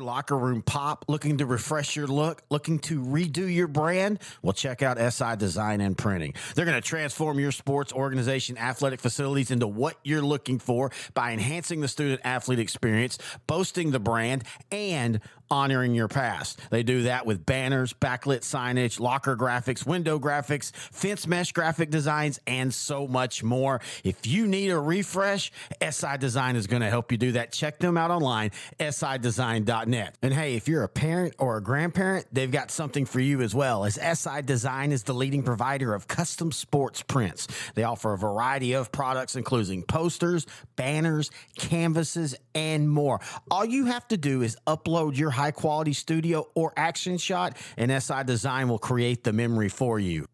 Locker room pop, looking to refresh your look, looking to redo your brand? Well, check out SI Design and Printing. They're going to transform your sports organization athletic facilities into what you're looking for by enhancing the student athlete experience, boasting the brand, and honoring your past. They do that with banners, backlit signage, locker graphics, window graphics, fence mesh graphic designs, and so much more. If you need a refresh, SI Design is going to help you do that. Check them out online, sidesign.com And hey, if you're a parent or a grandparent, they've got something for you as well, as SI Design is the leading provider of custom sports prints. They offer a variety of products, including posters, banners, canvases, and more. All you have to do is upload your high quality studio or action shot, and SI Design will create the memory for you.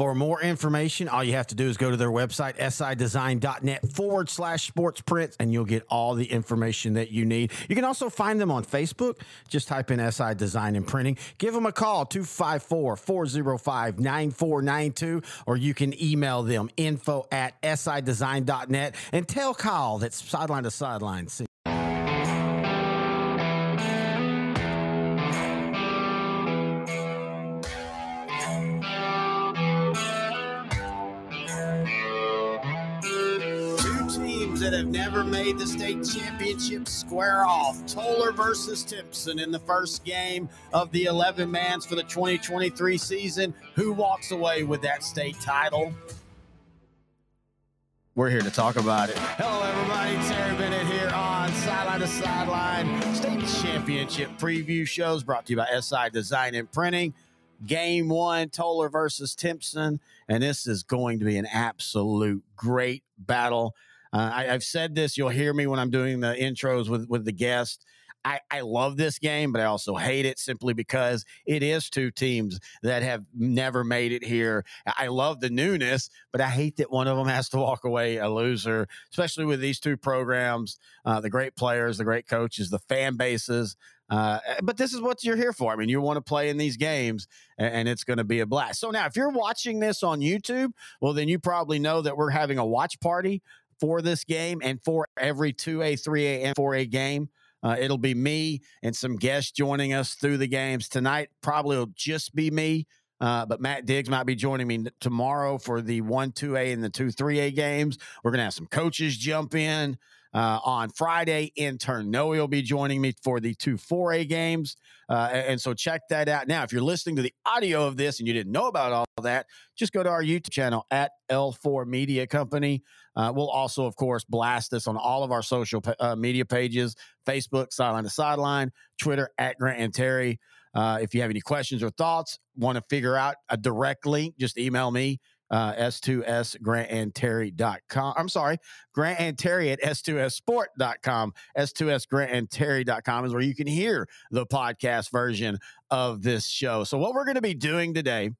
For more information, all you have to do is go to their website, sidesign.net forward slash sports prints, and you'll get all the information that you need. You can also find them on Facebook. Just type in SI Design and Printing. Give them a call, 254 405 9492, or you can email them info at sidesign.net and tell Kyle that's sideline to sideline. Never made the state championship square off. Tolar versus Timpson in the first game of the 11 mans for the 2023 season. Who walks away with that state title? We're here to talk about it. Hello, everybody. Terry Bennett here on Sideline to Sideline State Championship preview shows brought to you by SI Design and Printing. Game one, Tolar versus Timpson. And this is going to be an absolute great battle. Uh, I, have said this. You'll hear me when I'm doing the intros with with the guest. I, I love this game, but I also hate it simply because it is two teams that have never made it here. I love the newness, but I hate that one of them has to walk away a loser, especially with these two programs, uh, the great players, the great coaches, the fan bases. Uh, but this is what you're here for. I mean, you want to play in these games, and, and it's going to be a blast. So now, if you're watching this on YouTube, well, then you probably know that we're having a watch party for this game and for every 2A, 3A, and 4A game. Uh, it'll be me and some guests joining us through the games tonight. Probably will just be me, uh, but Matt Diggs might be joining me tomorrow for the 1 2A and the 2 3A games. We're going to have some coaches jump in. Uh, on Friday, intern Noe will be joining me for the two 4A games. Uh, and so check that out. Now, if you're listening to the audio of this and you didn't know about all that, just go to our YouTube channel at L4 Media Company. Uh, we'll also, of course, blast this on all of our social uh, media pages Facebook, Sideline to Sideline, Twitter at Grant and Terry. Uh, if you have any questions or thoughts, want to figure out a direct link, just email me, uh, S2S Grant and Terry.com. I'm sorry, Grant and Terry at S2S Sport.com. S2S Grant and Terry.com is where you can hear the podcast version of this show. So, what we're going to be doing today,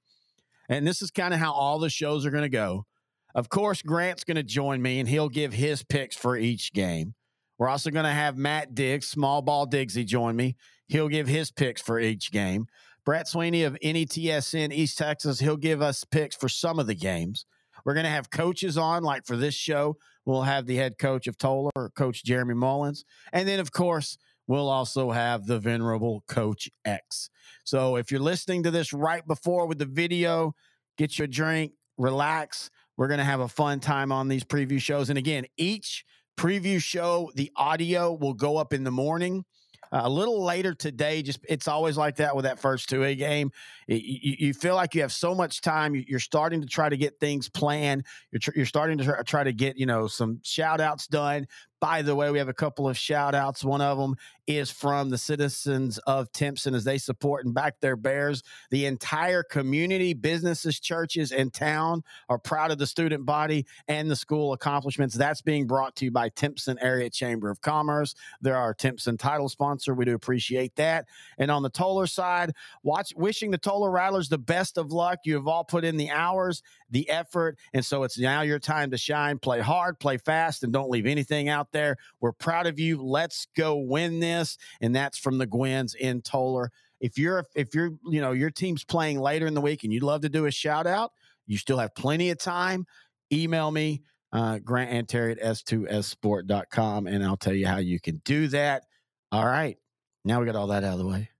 and this is kind of how all the shows are going to go. Of course, Grant's going to join me and he'll give his picks for each game. We're also going to have Matt Diggs, small ball Diggsy, join me. He'll give his picks for each game. Brett Sweeney of NETSN East Texas, he'll give us picks for some of the games. We're going to have coaches on, like for this show, we'll have the head coach of Tolar, Coach Jeremy Mullins. And then, of course, we'll also have the venerable Coach X. So if you're listening to this right before with the video, get your drink, relax. We're going to have a fun time on these preview shows. And again, each preview show, the audio will go up in the morning a little later today. Just it's always like that with that first two A game. You, you, feel like you have so much time. You're starting to try to get things planned. You're, tr- you're starting to try to get you know some shout outs done. By the way, we have a couple of shout outs. One of them is from the citizens of Timpson as they support and back their Bears. The entire community, businesses, churches, and town are proud of the student body and the school accomplishments. That's being brought to you by Timpson Area Chamber of Commerce. They're our Timpson title sponsor. We do appreciate that. And on the Tolar side, watch wishing the Tolar Rattlers the best of luck. You have all put in the hours, the effort, and so it's now your time to shine. Play hard, play fast, and don't leave anything out there. We're proud of you. Let's go win this. And that's from the Gwens in Tolar. If you're if you're you know your team's playing later in the week and you'd love to do a shout out, you still have plenty of time. Email me uh, Grant and Terry at s2ssport.com and I'll tell you how you can do that. All right, Now we got all that out of the way.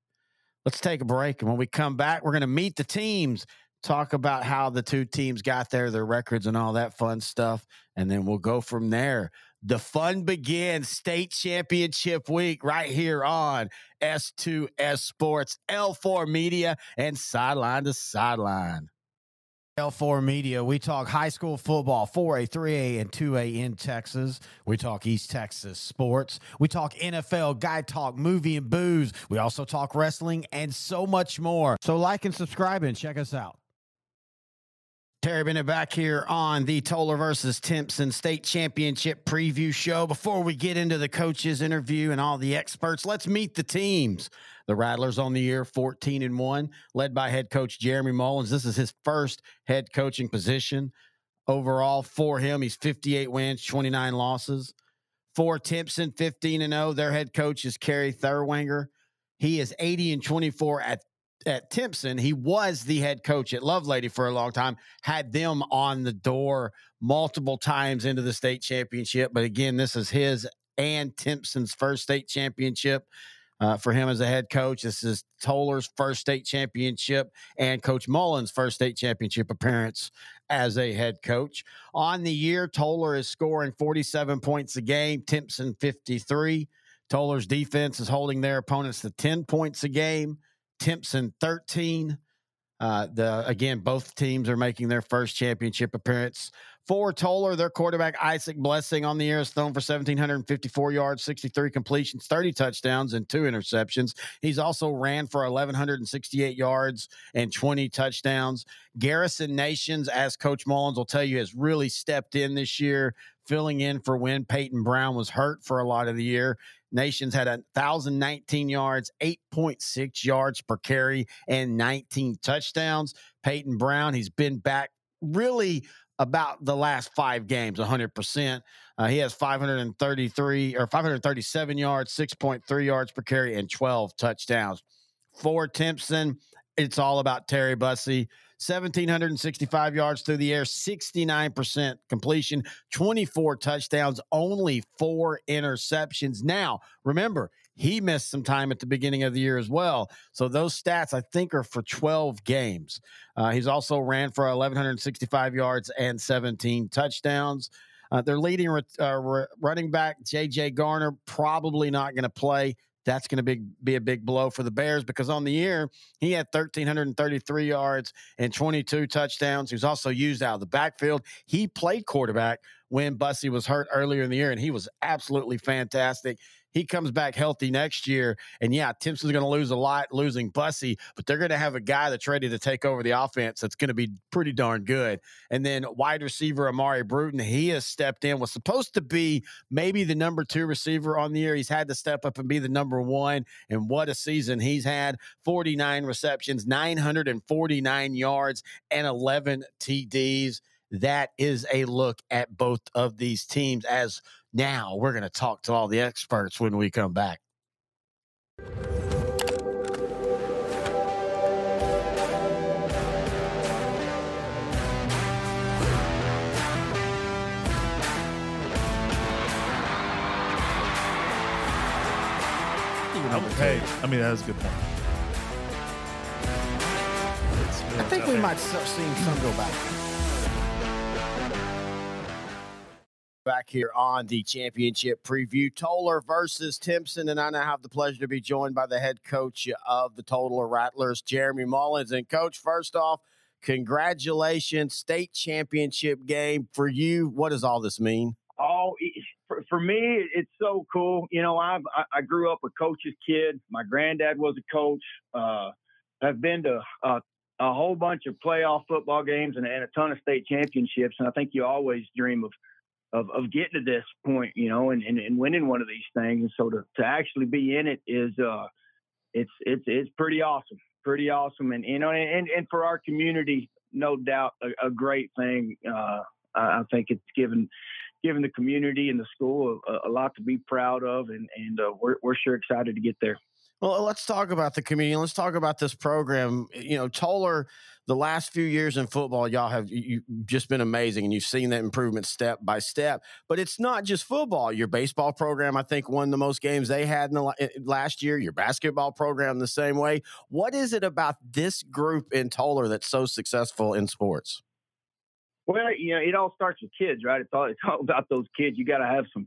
Let's take a break. And when we come back, we're going to meet the teams, talk about how the two teams got there, their records, and all that fun stuff. And then we'll go from there. The fun begins state championship week right here on S2S Sports, L4 Media, and Sideline to Sideline. L4 Media, we talk high school football, 4A, 3A, and 2A in Texas. We talk East Texas sports. We talk NFL, guy talk, movie, and booze. We also talk wrestling and so much more. So, like and subscribe and check us out. Terry Bennett back here on the Tolar versus Timpson State Championship preview show. Before we get into the coaches interview and all the experts, let's meet the teams. The Rattlers on the year 14 and 1, led by head coach Jeremy Mullins. This is his first head coaching position overall for him. He's 58 wins, 29 losses. For Timpson, 15 and 0. Their head coach is Kerry Thurwanger. He is 80 and 24 at at Timpson. He was the head coach at Lovelady for a long time, had them on the door multiple times into the state championship. But again, this is his and Timpson's first state championship uh, for him as a head coach. This is Tolar's first state championship and Coach Mullins' first state championship appearance as a head coach. On the year, Tolar is scoring 47 points a game, Timpson 53. Tolar's defense is holding their opponents to 10 points a game, Timpson 13. Uh, the again, both teams are making their first championship appearance. For Tolar, their quarterback Isaac Blessing on the year is thrown for 1,754 yards, 63 completions, 30 touchdowns, and two interceptions. He's also ran for 1,168 yards and 20 touchdowns. Garrison Nations, as Coach Mullins will tell you, has really stepped in this year, filling in for when Peyton Brown was hurt for a lot of the year. Nations had 1,019 yards, 8.6 yards per carry, and 19 touchdowns. Peyton Brown, he's been back really about the last five games 100%. Uh, he has 533 or 537 yards, 6.3 yards per carry, and 12 touchdowns. For Timpson, it's all about Terry Bussey. 1,765 yards through the air, 69% completion, 24 touchdowns, only four interceptions. Now, remember, he missed some time at the beginning of the year as well. So those stats, I think, are for 12 games. Uh, he's also ran for 1,165 yards and 17 touchdowns. Uh, their leading uh, running back, J.J. Garner, probably not going to play that's going to be, be a big blow for the Bears because on the year, he had 1,333 yards and 22 touchdowns. He was also used out of the backfield. He played quarterback when Bussey was hurt earlier in the year, and he was absolutely fantastic. He comes back healthy next year. And yeah, Timpson's going to lose a lot losing Bussey, but they're going to have a guy that's ready to take over the offense that's going to be pretty darn good. And then wide receiver Amari Bruton, he has stepped in, was supposed to be maybe the number two receiver on the year. He's had to step up and be the number one. And what a season he's had 49 receptions, 949 yards, and 11 TDs. That is a look at both of these teams as now we're going to talk to all the experts when we come back. Hey, I mean that's a good point. I think we might start seeing some go back. Back here on the championship preview. Tolar versus Timpson, and I now have the pleasure to be joined by the head coach of the Tolar Rattlers, Jeremy Mullins. And coach, first off, congratulations, state championship game for you. What does all this mean? Oh, for, for me, it's so cool. You know, I've, I grew up a coach's kid. My granddad was a coach. Uh, I've been to uh, a whole bunch of playoff football games and, and a ton of state championships. And I think you always dream of of, of getting to this point, you know, and, and, and winning one of these things. And so to, to actually be in it is, uh, it's, it's, it's pretty awesome, pretty awesome. And, you know, and, and for our community, no doubt a, a great thing. Uh, I think it's given, given the community and the school a, a lot to be proud of. And, and uh, we're, we're sure excited to get there. Well, let's talk about the community. Let's talk about this program. You know, Tolar, the last few years in football, y'all have you just been amazing, and you've seen that improvement step by step. But it's not just football. Your baseball program, I think, won the most games they had in the eh, last year. Your basketball program, the same way. What is it about this group in Tolar that's so successful in sports? Well, you know, it all starts with kids, right? It's all it's all about those kids. You got to have some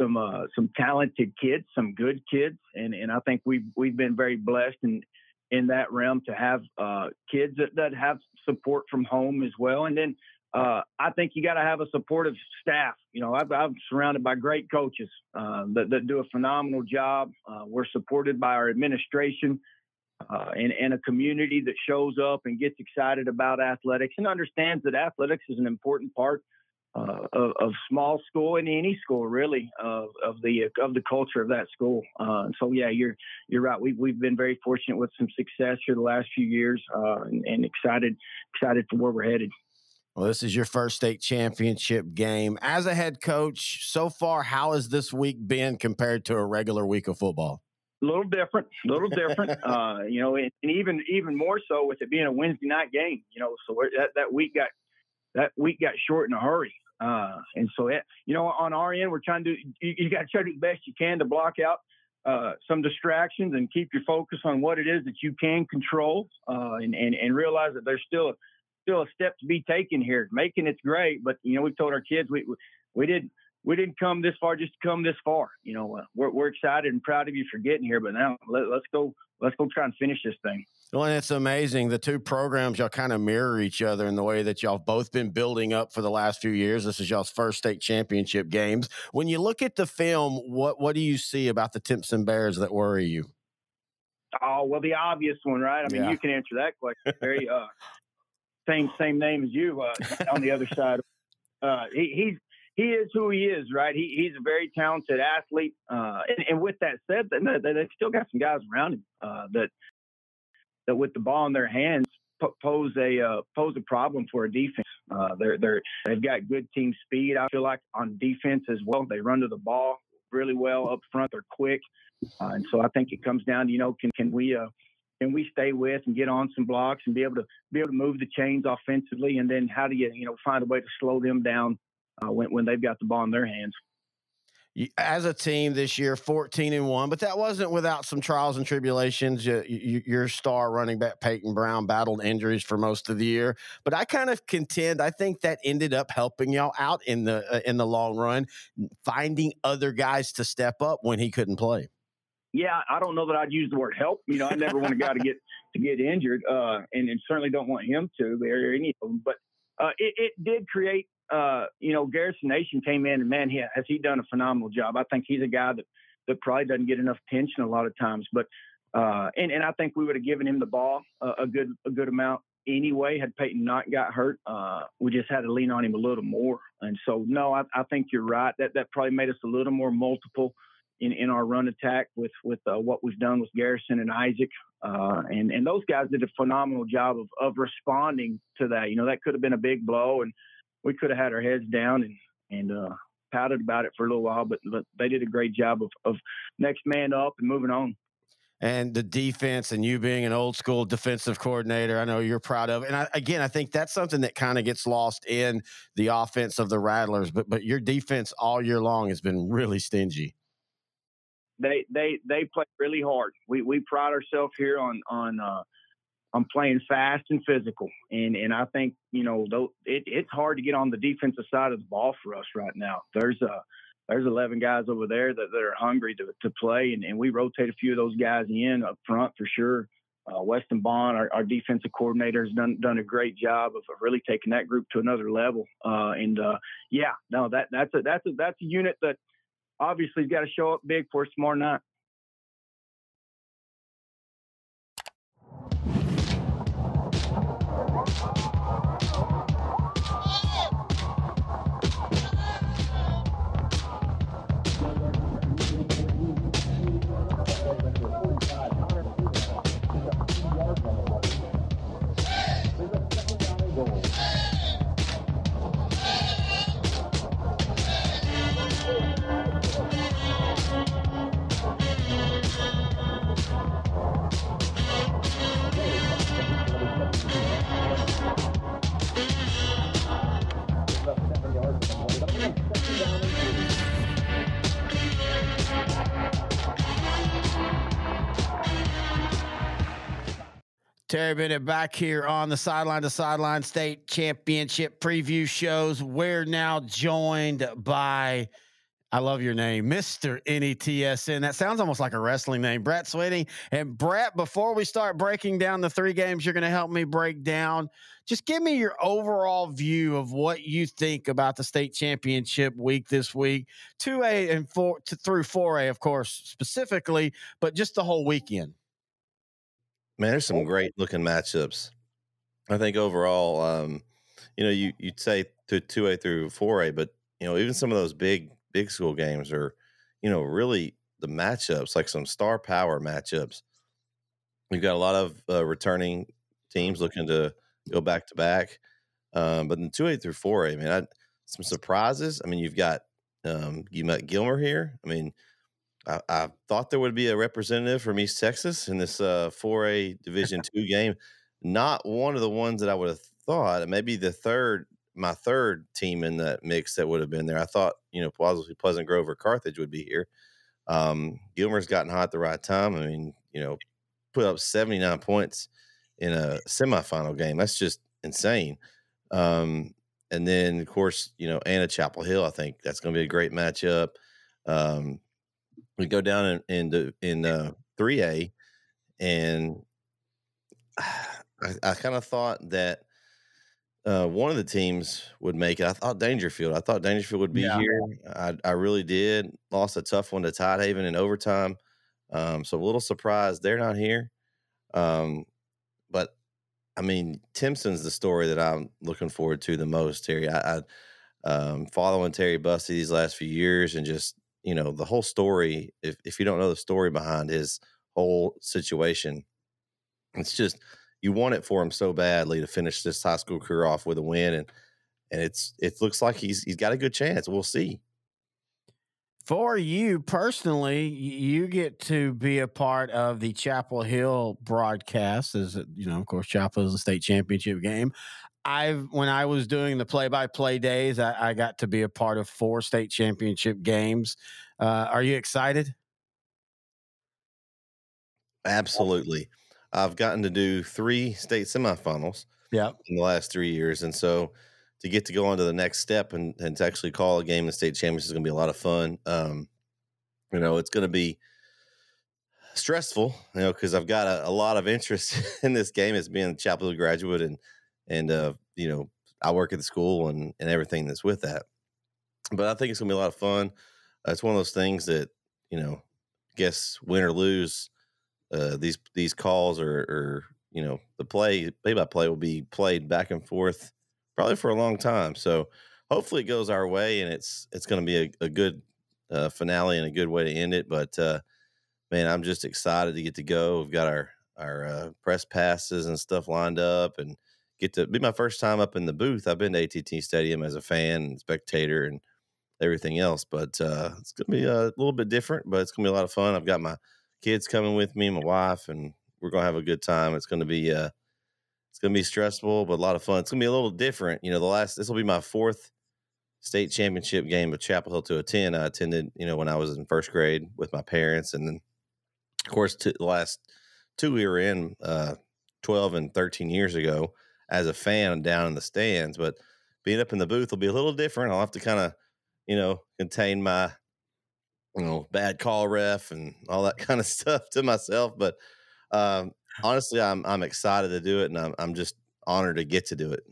some uh, some talented kids, some good kids, and and I think we've we've been very blessed in in that realm to have uh, kids that, that have support from home as well, and then. Uh, I think you got to have a supportive staff. You know, I've, I'm surrounded by great coaches uh, that, that, do a phenomenal job. Uh, we're supported by our administration uh, and, and, a community that shows up and gets excited about athletics and understands that athletics is an important part uh, of, of, small school and any school really of, of the of the culture of that school. Uh, so yeah, you're you're right. We've we've been very fortunate with some success here the last few years, uh, and, and, excited excited for where we're headed. Well, this is your first state championship game as a head coach. So far, how has this week been compared to a regular week of football? A little different, a little different. uh, you know, and, and, even even more so with it being a Wednesday night game. You know, so that that week got that week got short in a hurry. Uh, and so, it, you know, on our end, we're trying to, you, you got to try to do the best you can to block out uh, some distractions and keep your focus on what it is that you can control uh, and, and, and realize that there's still a, still a step to be taken here. Making it's great, but, you know, we've told our kids we, we didn't, we didn't come this far just to come this far. You know, we're, we're excited and proud of you for getting here, but now let, let's go, let's go try and finish this thing. Well, and it's amazing. The two programs, y'all kind of mirror each other in the way that y'all both been building up for the last few years. This is y'all's first state championship games. When you look at the film, what what do you see about the Timpson Bears that worry you? Oh well, the obvious one, right? I mean, yeah. you can answer that question. Very uh, same same name as you uh, on the other side. Uh, he, he's he is who he is, right? He, he's a very talented athlete. Uh, and, and, with that said, they, they, still got some guys around him uh, that that with the ball in their hands pose a uh, pose a problem for a defense. Uh, they're they're they've got good team speed. I feel like on defense as well. They run to the ball really well up front. They're quick, uh, and so I think it comes down to you know can can we uh, can we stay with and get on some blocks and be able to be able to move the chains offensively, and then how do you you know find a way to slow them down uh, when when they've got the ball in their hands as a team this year 14 and 1 but that wasn't without some trials and tribulations. You, you, your star running back peyton brown battled injuries for most of the year. But i kind of contend i think that ended up helping y'all out in the uh, in the long run finding other guys to step up when he couldn't play. Yeah i don't know that i'd use the word help. You know i never want a guy to get to get injured uh, and, and certainly don't want him to there or any of them but uh, it, it did create uh, you know, Garrison Nation came in and man, he has he done a phenomenal job. I think he's a guy that that probably doesn't get enough attention a lot of times, but uh, and and I think we would have given him the ball a, good a good amount anyway had Peyton not got hurt. Uh, we just had to lean on him a little more, and so no, I, I think you're right. That that probably made us a little more multiple in, in our run attack with with uh, what we've done with Garrison and Isaac, uh, and and those guys did a phenomenal job of of responding to that. You know, that could have been a big blow, and we could have had our heads down and and uh, pouted about it for a little while, but, but they did a great job of, of next man up and moving on. And the defense, and you being an old school defensive coordinator, I know you're proud of. And I, again, I think that's something that kind of gets lost in the offense of the Rattlers. But but your defense all year long has been really stingy. They they they play really hard. We we pride ourselves here on on uh, I'm playing fast and physical, and and I think you know though it, it's hard to get on the defensive side of the ball for us right now. There's a there's 11 guys over there that, that are hungry to, to play, and, and we rotate a few of those guys in up front for sure. Uh, Weston Bond, our, our, defensive coordinator, has done done a great job of, of really taking that group to another level. Uh, and uh, yeah, no, that that's a that's a that's a unit that obviously has got to show up big for us tomorrow night. Terry Bennett back here on the sideline to sideline state championship preview shows. We're now joined by, I love your name, Mr. NETSN. That sounds almost like a wrestling name, Brett Sweeting. And Brett, before we start breaking down the three games you're going to help me break down, just give me your overall view of what you think about the state championship week this week, 2A and 4 to through 4A, of course, specifically, but just the whole weekend. Man, there's some great looking matchups. I think overall, um, you know, you you'd say to two A through four A, but you know, even some of those big big school games are, you know, really the matchups like some star power matchups. You've got a lot of uh, returning teams looking to go back to back, um, but in two A through four A, man, I, some surprises. I mean, you've got um, you met Gilmer here. I mean, I, I, thought there would be a representative from East Texas in this uh, 4A Division two game. Not one of the ones that I would have thought. Maybe the third, my third team in that mix that would have been there. I thought, you know, possibly Pleasant Grove or Carthage would be here. Um, Gilmer's gotten hot at the right time. I mean, you know, put up 79 points in a semifinal game. That's just insane. Um, and then, of course, you know, Anna Chapel Hill, I think that's going to be a great matchup. Um, we go down in in in uh, three A, and I, I kind of thought that uh, one of the teams would make it. I thought Daingerfield. I thought Daingerfield would be yeah. here. I, I really did. Lost a tough one to Tidehaven in overtime. Um, so a little surprised they're not here. Um, but I mean, Timpson's the story that I'm looking forward to the most, Terry. I, I um, following Terry Bussey these last few years and just you know the whole story if, if you don't know the story behind his whole situation it's just you want it for him so badly to finish this high school career off with a win and and it's it looks like he's he's got a good chance. We'll see. For you personally you get to be a part of the chapel hill broadcast as you know of course chapel is a state championship game I've when I was doing the play-by-play days, I, I, got to be a part of four state championship games. Uh, are you excited? Absolutely. I've gotten to do three state semifinals. Yeah. In the last three years, and so to get to go on to the next step and, and to actually call a game in the state championship is going to be a lot of fun. Um, you know, it's going to be stressful, you know, because I've got a, a, lot of interest in this game as being a Chapel Hill graduate and and uh, you know, I work at the school and and everything that's with that. But I think it's gonna be a lot of fun. Uh, it's one of those things that you know, guess win or lose, uh, these these calls are, are you know the play play by play will be played back and forth probably for a long time. So hopefully it goes our way and it's it's going to be a, a good uh, finale and a good way to end it. But uh, man, I'm just excited to get to go. We've got our our uh, press passes and stuff lined up and get to be my first time up in the booth. I've been to AT&T Stadium as a fan spectator and everything else, but uh, it's gonna be a little bit different, but it's gonna be a lot of fun. I've got my kids coming with me, my wife, and we're gonna have a good time. It's gonna be uh, it's gonna be stressful, but a lot of fun. It's gonna be a little different. You know, the last this will be my fourth state championship game of Chapel Hill to attend. I attended, you know, when I was in first grade with my parents, and then of course to the last two we were in uh, 12 and 13 years ago as a fan down in the stands. But being up in the booth will be a little different. I'll have to kind of, you know, contain my, you know, bad call ref and all that kind of stuff to myself. But um, honestly, I'm I'm excited to do it, and I'm I'm just honored to get to do it.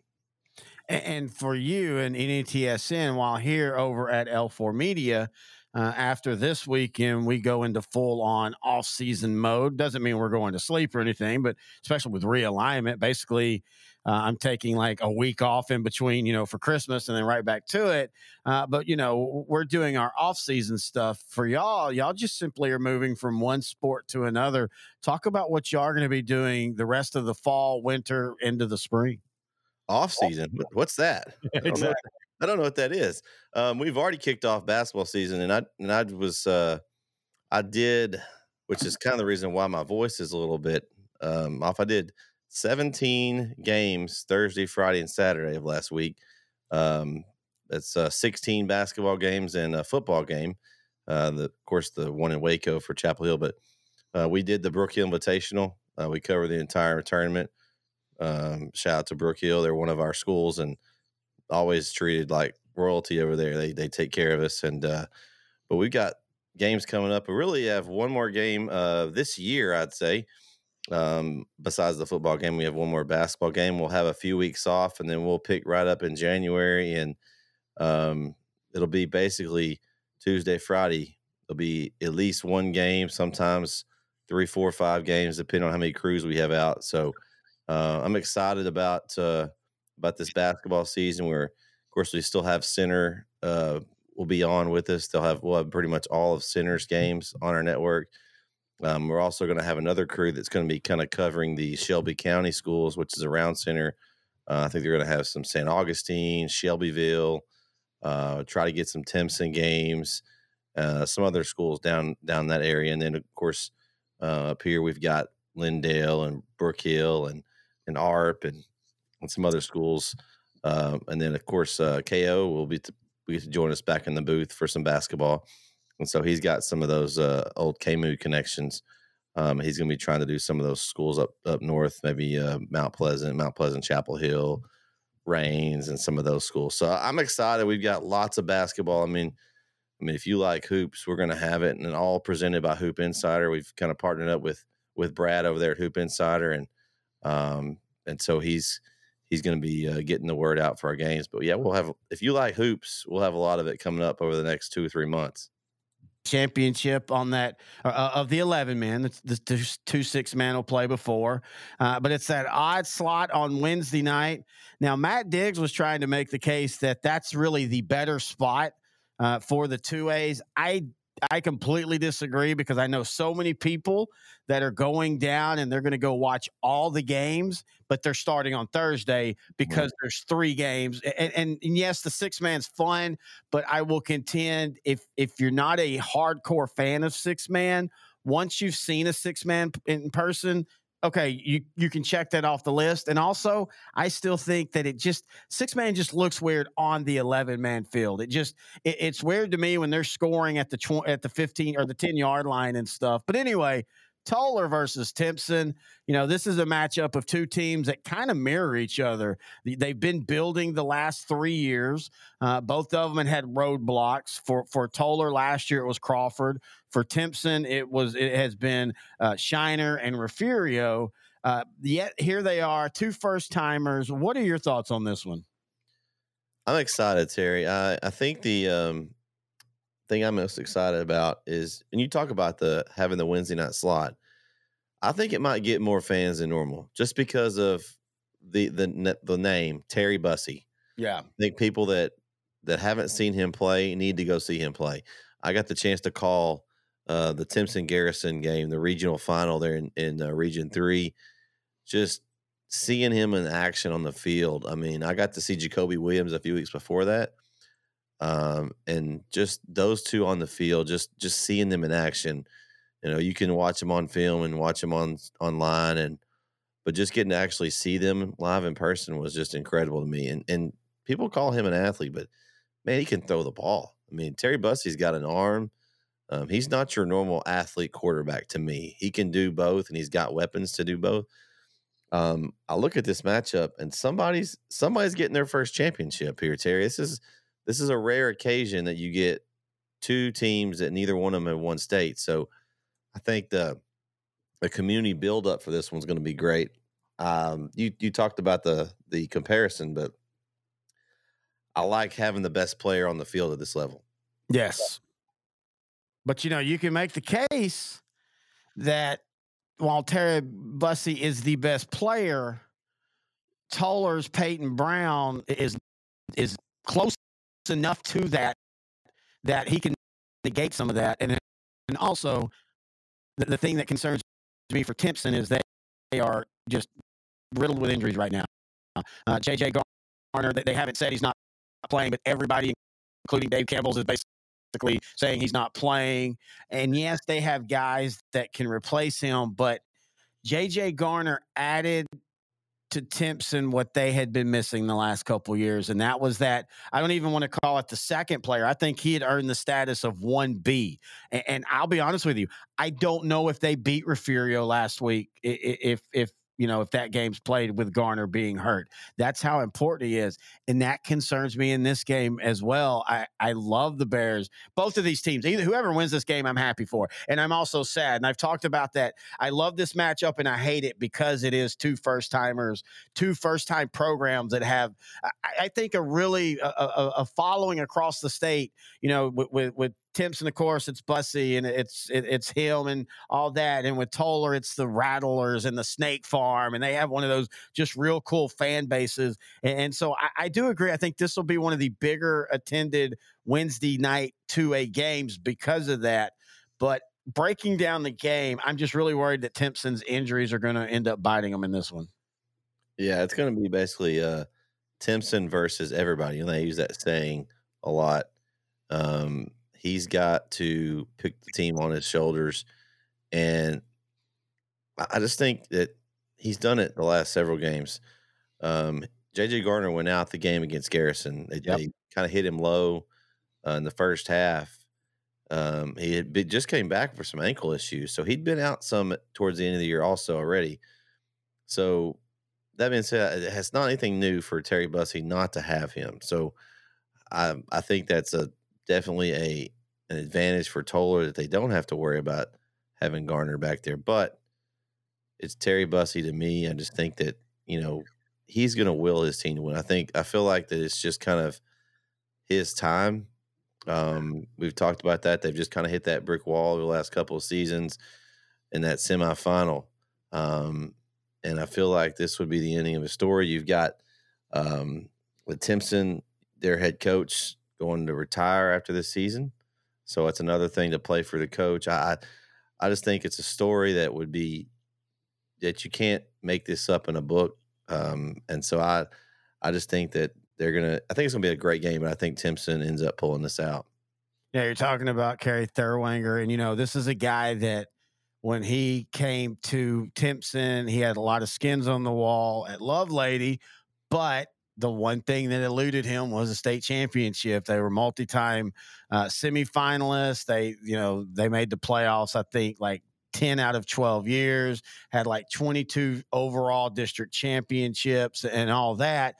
And for you and NETSN, while here over at L4 Media, uh, after this weekend, we go into full on off season mode. Doesn't mean we're going to sleep or anything, but especially with realignment, basically, uh, I'm taking like a week off in between, you know, for Christmas and then right back to it. Uh, but, you know, we're doing our off season stuff for y'all. Y'all just simply are moving from one sport to another. Talk about what y'all are going to be doing the rest of the fall, winter, into the spring. Off season? What's that? exactly. I don't know what that is. Um, we've already kicked off basketball season, and I and I was uh, I did, which is kind of the reason why my voice is a little bit um, off. I did 17 games Thursday, Friday, and Saturday of last week. Um, it's uh, 16 basketball games and a football game. Uh, the, of course, the one in Waco for Chapel Hill, but uh, we did the Brook Hill Invitational Uh, we covered the entire tournament. Um, shout out to Brook Hill; they're one of our schools and always treated like royalty over there. They they take care of us, and uh, but we've got games coming up. We really have one more game uh, this year, I'd say. Um, besides the football game, we have one more basketball game. We'll have a few weeks off, and then we'll pick right up in January, and um, it'll be basically Tuesday, Friday. There'll be at least one game, sometimes three, four, five games, depending on how many crews we have out. So uh, I'm excited about uh, about this basketball season. Where, of course, we still have center uh, will be on with us. They'll have we'll have pretty much all of center's games on our network. Um, we're also going to have another crew that's going to be kind of covering the Shelby County schools, which is around center. Uh, I think they're going to have some St. Augustine, Shelbyville, uh, try to get some Timpson games, uh, some other schools down down that area, and then of course uh, up here we've got Lindale and Brook Hill and and ARP and, and some other schools, um, and then of course uh, KO will be to, we get to join us back in the booth for some basketball, and so he's got some of those uh, old KMU connections. Um, he's going to be trying to do some of those schools up up north, maybe Mount Pleasant, Mount Pleasant, Chapel Hill. Rains and some of those schools. So I'm excited. We've got lots of basketball. I mean, I mean, if you like hoops, we're going to have it, and all presented by Hoop Insider. We've kind of partnered up with with Brad over there at Hoop Insider, and um, and so he's he's going to be uh, getting the word out for our games. But yeah, we'll have if you like hoops, we'll have a lot of it coming up over the next two or three months championship on that uh, uh of the 11 man the, the two six man will play before. Uh, but it's that odd slot on wednesday night. Now matt diggs was trying to make the case that that's really the better spot uh, for the two a's. I I completely disagree because I know so many people that are going down and they're going to go watch all the games, but they're starting on Thursday because right. there's three games. And, and, and, yes, the six man's fun, but I will contend if if you're not a hardcore fan of six man, once you've seen a six man in person, okay, you you can check that off the list. And also, I still think that it just six man just looks weird on the eleven man field. It just it, it's weird to me when they're scoring at the tw- at the fifteen or the ten yard line and stuff. But anyway, Tolar versus Timpson. You know, this is a matchup of two teams that kind of mirror each other. They've been building the last three years. Uh, both of them had roadblocks. For for Tolar last year, it was Crawford. For Timpson, it was it has been uh, Shiner and Refugio. Uh, yet here they are, two first timers. What are your thoughts on this one? I'm excited, Terry. I, I think the um, thing I'm most excited about is, and you talk about the having the Wednesday night slot. I think it might get more fans than normal just because of the the the name Terry Bussey. Yeah, I think people that that haven't seen him play need to go see him play. I got the chance to call uh, the Timpson Garrison game, the regional final there in, in uh, Region Three. Just seeing him in action on the field. I mean, I got to see Jacoby Williams a few weeks before that um, and just those two on the field, just just seeing them in action. You know, you can watch them on film and watch them on online, and but just getting to actually see them live in person was just incredible to me. And and people call him an athlete, but man, he can throw the ball. I mean, Terry Bussey's got an arm. Um, he's not your normal athlete quarterback to me. He can do both, and he's got weapons to do both. Um, I look at this matchup, and somebody's somebody's getting their first championship here, Terry. This is this is a rare occasion that you get two teams that neither one of them have won state. So I think the the community buildup for this one's going to be great. Um, you you talked about the the comparison, but I like having the best player on the field at this level. Yes, but you know you can make the case that while Terry Bussey is the best player, Tolar's Peyton Brown is is close enough to that that he can negate some of that. And and also the, the thing that concerns me for Timpson is that they are just riddled with injuries right now. Uh, JJ Garner, they haven't said he's not playing, but everybody, including Dave Campbell's, is basically saying he's not playing. And yes, they have guys that can replace him, but JJ Garner added to Timpson what they had been missing the last couple years, and that was that I don't even want to call it the second player. I think he had earned the status of one B. And, and I'll be honest with you, I don't know if they beat Refugio last week. If if you know, if that game's played with Garner being hurt. That's how important he is. And that concerns me in this game as well. I, I love the Bears. Both of these teams, either whoever wins this game, I'm happy for. And I'm also sad. And I've talked about that. I love this matchup and I hate it because it is two first timers, two first time programs that have, I, I think, a really a, a, a, following across the state, you know, with, with, with Timpson, of course, it's Bussey and it's it, it's him and all that. And with Tolar, it's the Rattlers and the Snake Farm, and they have one of those just real cool fan bases. And, and so I, I, do agree. I think this will be one of the bigger attended Wednesday night two A games because of that. But breaking down the game, I'm just really worried that Timpson's injuries are going to end up biting him in this one. Yeah, it's going to be basically uh, Timpson versus everybody, and they use that saying a lot. Um, he's got to pick the team on his shoulders. And I just think that he's done it the last several games. Um, JJ Garner went out the game against Garrison. They, yep. they kind of hit him low uh, in the first half. Um, he had been, just came back for some ankle issues, so he'd been out some towards the end of the year also already. So that being said, it's not anything new for Terry Bussey not to have him. So I I think that's a definitely a an advantage for Tolar that they don't have to worry about having Garner back there. But it's Terry Bussey to me. I just think that you know he's going to will his team to win. I think I feel like that it's just kind of his time. Um, we've talked about that. They've just kind of hit that brick wall over the last couple of seasons in that semifinal. Um, and I feel like this would be the ending of a story. You've got um, with Timpson, their head coach, going to retire after this season. So it's another thing to play for the coach. I I just think it's a story that would be that you can't make this up in a book. Um, and so I I just think that they're gonna I think it's gonna be a great game, but I think Timpson ends up pulling this out. Yeah, you're talking about Kerry Thurwanger, and you know, this is a guy that when he came to Timpson, he had a lot of skins on the wall at Lovelady, but the one thing that eluded him was a state championship. They were multi-time uh, semifinalists. They, you know, they made the playoffs. I think like 10 out of 12 years, had like 22 overall district championships and all that.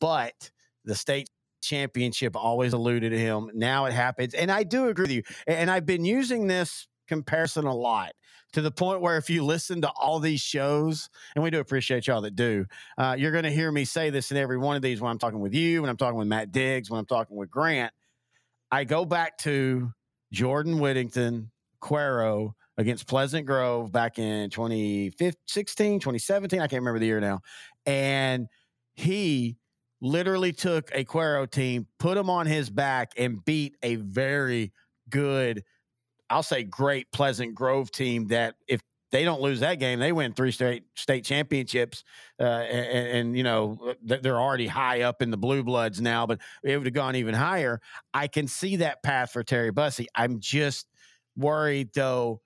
But the state championship always eluded him. Now it happens. And I do agree with you. And I've been using this comparison a lot to the point where if you listen to all these shows, and we do appreciate y'all that do, uh, you're going to hear me say this in every one of these when I'm talking with you, when I'm talking with Matt Diggs, when I'm talking with Grant. I go back to Jordan Whittington, Cuero against Pleasant Grove back in 2016, 2017. I can't remember the year now. And he literally took a Cuero team, put them on his back, and beat a very good I'll say great Pleasant Grove team that if they don't lose that game, they win three straight state championships, uh, and, and, you know they're already high up in the blue bloods now. But it would have gone even higher. I can see that path for Terry Bussey. I'm just worried though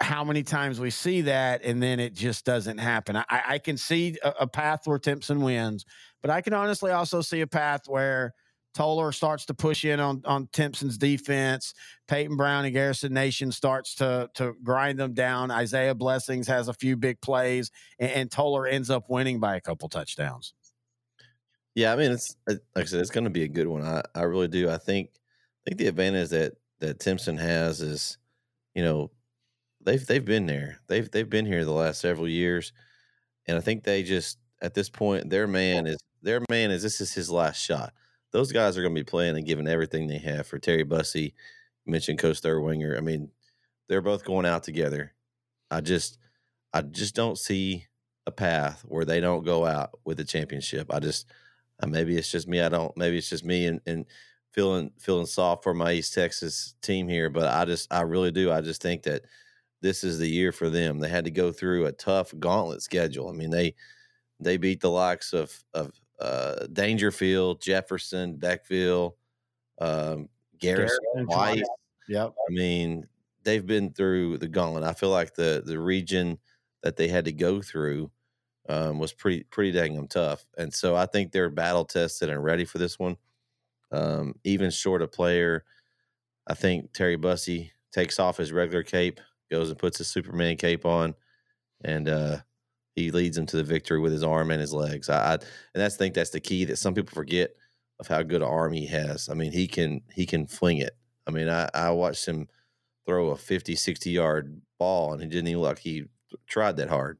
how many times we see that and then it just doesn't happen. I, I can see a, a path where Timpson wins, but I can honestly also see a path where Tolar starts to push in on, on Timpson's defense. Peyton Brown and Garrison Nation starts to to grind them down. Isaiah Blessings has a few big plays, and, and Tolar ends up winning by a couple touchdowns. Yeah, I mean, it's like I said, it's going to be a good one. I, I really do. I think I think the advantage that that Timpson has is, you know, they've they've been there. They've they've been here the last several years, and I think they just at this point their man is their man is this is his last shot those guys are going to be playing and giving everything they have for Terry Bussey. mentioned Coach Thurwanger. I mean, they're both going out together. I just, I just don't see a path where they don't go out with a championship. I just, uh, maybe it's just me. I don't. Maybe it's just me and, and feeling feeling soft for my East Texas team here. But I just, I really do. I just think that this is the year for them. They had to go through a tough gauntlet schedule. I mean, they they beat the likes of of uh, Daingerfield, Jefferson, Beckville, um, Garrison, White. Yep. I mean, they've been through the gauntlet. I feel like the the region that they had to go through um, was pretty pretty dang tough. And so I think they're battle tested and ready for this one. Um, even short of player, I think Terry Bussey takes off his regular cape, goes and puts his Superman cape on, and uh, he leads them to the victory with his arm and his legs. I, I and that's I think that's the key that some people forget of how good an arm he has. I mean, he can he can fling it. I mean, I, I watched him throw a 50, 60 yard ball and he didn't even look he tried that hard.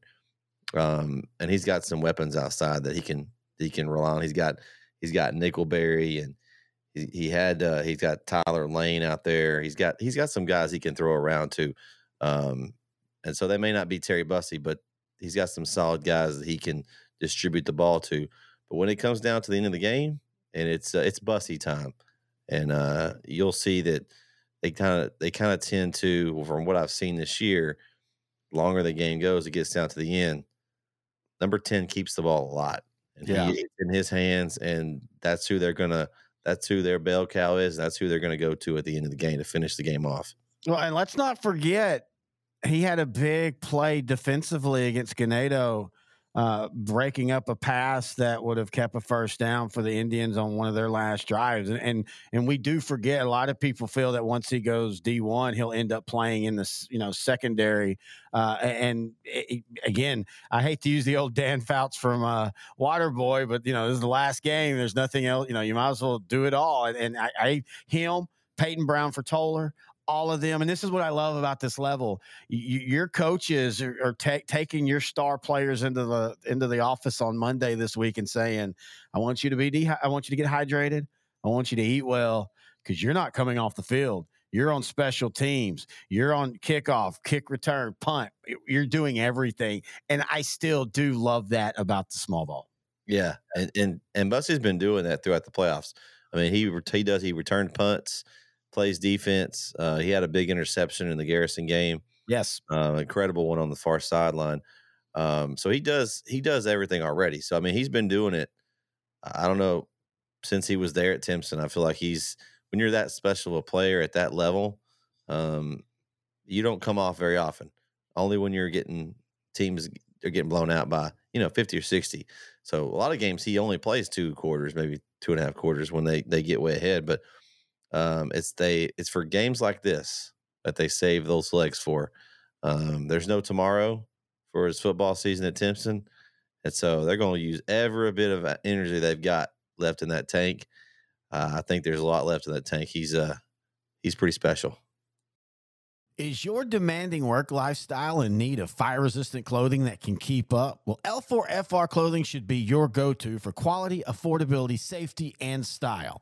Um, and he's got some weapons outside that he can he can rely on. He's got he's got Nickelberry and he, he had uh, he's got Tyler Lane out there. He's got he's got some guys he can throw around to. Um, and so they may not be Terry Bussey, but he's got some solid guys that he can distribute the ball to. But when it comes down to the end of the game, and it's uh, it's Bussey time, and uh, you'll see that they kind of they kind of tend to, from what I've seen this year, longer the game goes, it gets down to the end. Number ten keeps the ball a lot, and yeah. he, in his hands, and that's who they're gonna. That's who their bell cow is. That's who they're going to go to at the end of the game to finish the game off. Well, and let's not forget he had a big play defensively against Ganado uh, breaking up a pass that would have kept a first down for the Indians on one of their last drives. And, and and we do forget a lot of people feel that once he goes D one, he'll end up playing in the you know secondary. Uh, and it, again, I hate to use the old Dan Fouts from uh, Waterboy, but you know this is the last game. There's nothing else. You know you might as well do it all. And, and I, I him. Peyton Brown for Tolar all of them. And this is what I love about this level. You, your coaches are, are ta- taking your star players into the into the office on Monday this week and saying, "I want you to be de- I want you to get hydrated. I want you to eat well because you're not coming off the field. You're on special teams. You're on kickoff, kick return, punt. You're doing everything. And I still do love that about the small ball. Yeah, and and and Bussey's been doing that throughout the playoffs. I mean, he he does he returned punts plays defense. Uh, he had a big interception in the Garrison game. Yes, uh, incredible one on the far sideline. Um, so he does he does everything already. So I mean, he's been doing it. I don't know since he was there at Timpson. I feel like he's when you're that special of a player at that level, um, you don't come off very often. Only when you're getting teams are getting blown out by you know 50 or 60. So a lot of games he only plays two quarters, maybe two and a half quarters when they they get way ahead. But um, it's they it's for games like this that they save those legs for. Um, there's no tomorrow for his football season at Timpson, and so they're going to use every bit of uh, energy they've got left in that tank. Uh, I think there's a lot left in that tank. He's uh he's pretty special. Is your demanding work lifestyle in need of fire resistant clothing that can keep up? Well, L4FR clothing should be your go to for quality, affordability, safety, and style.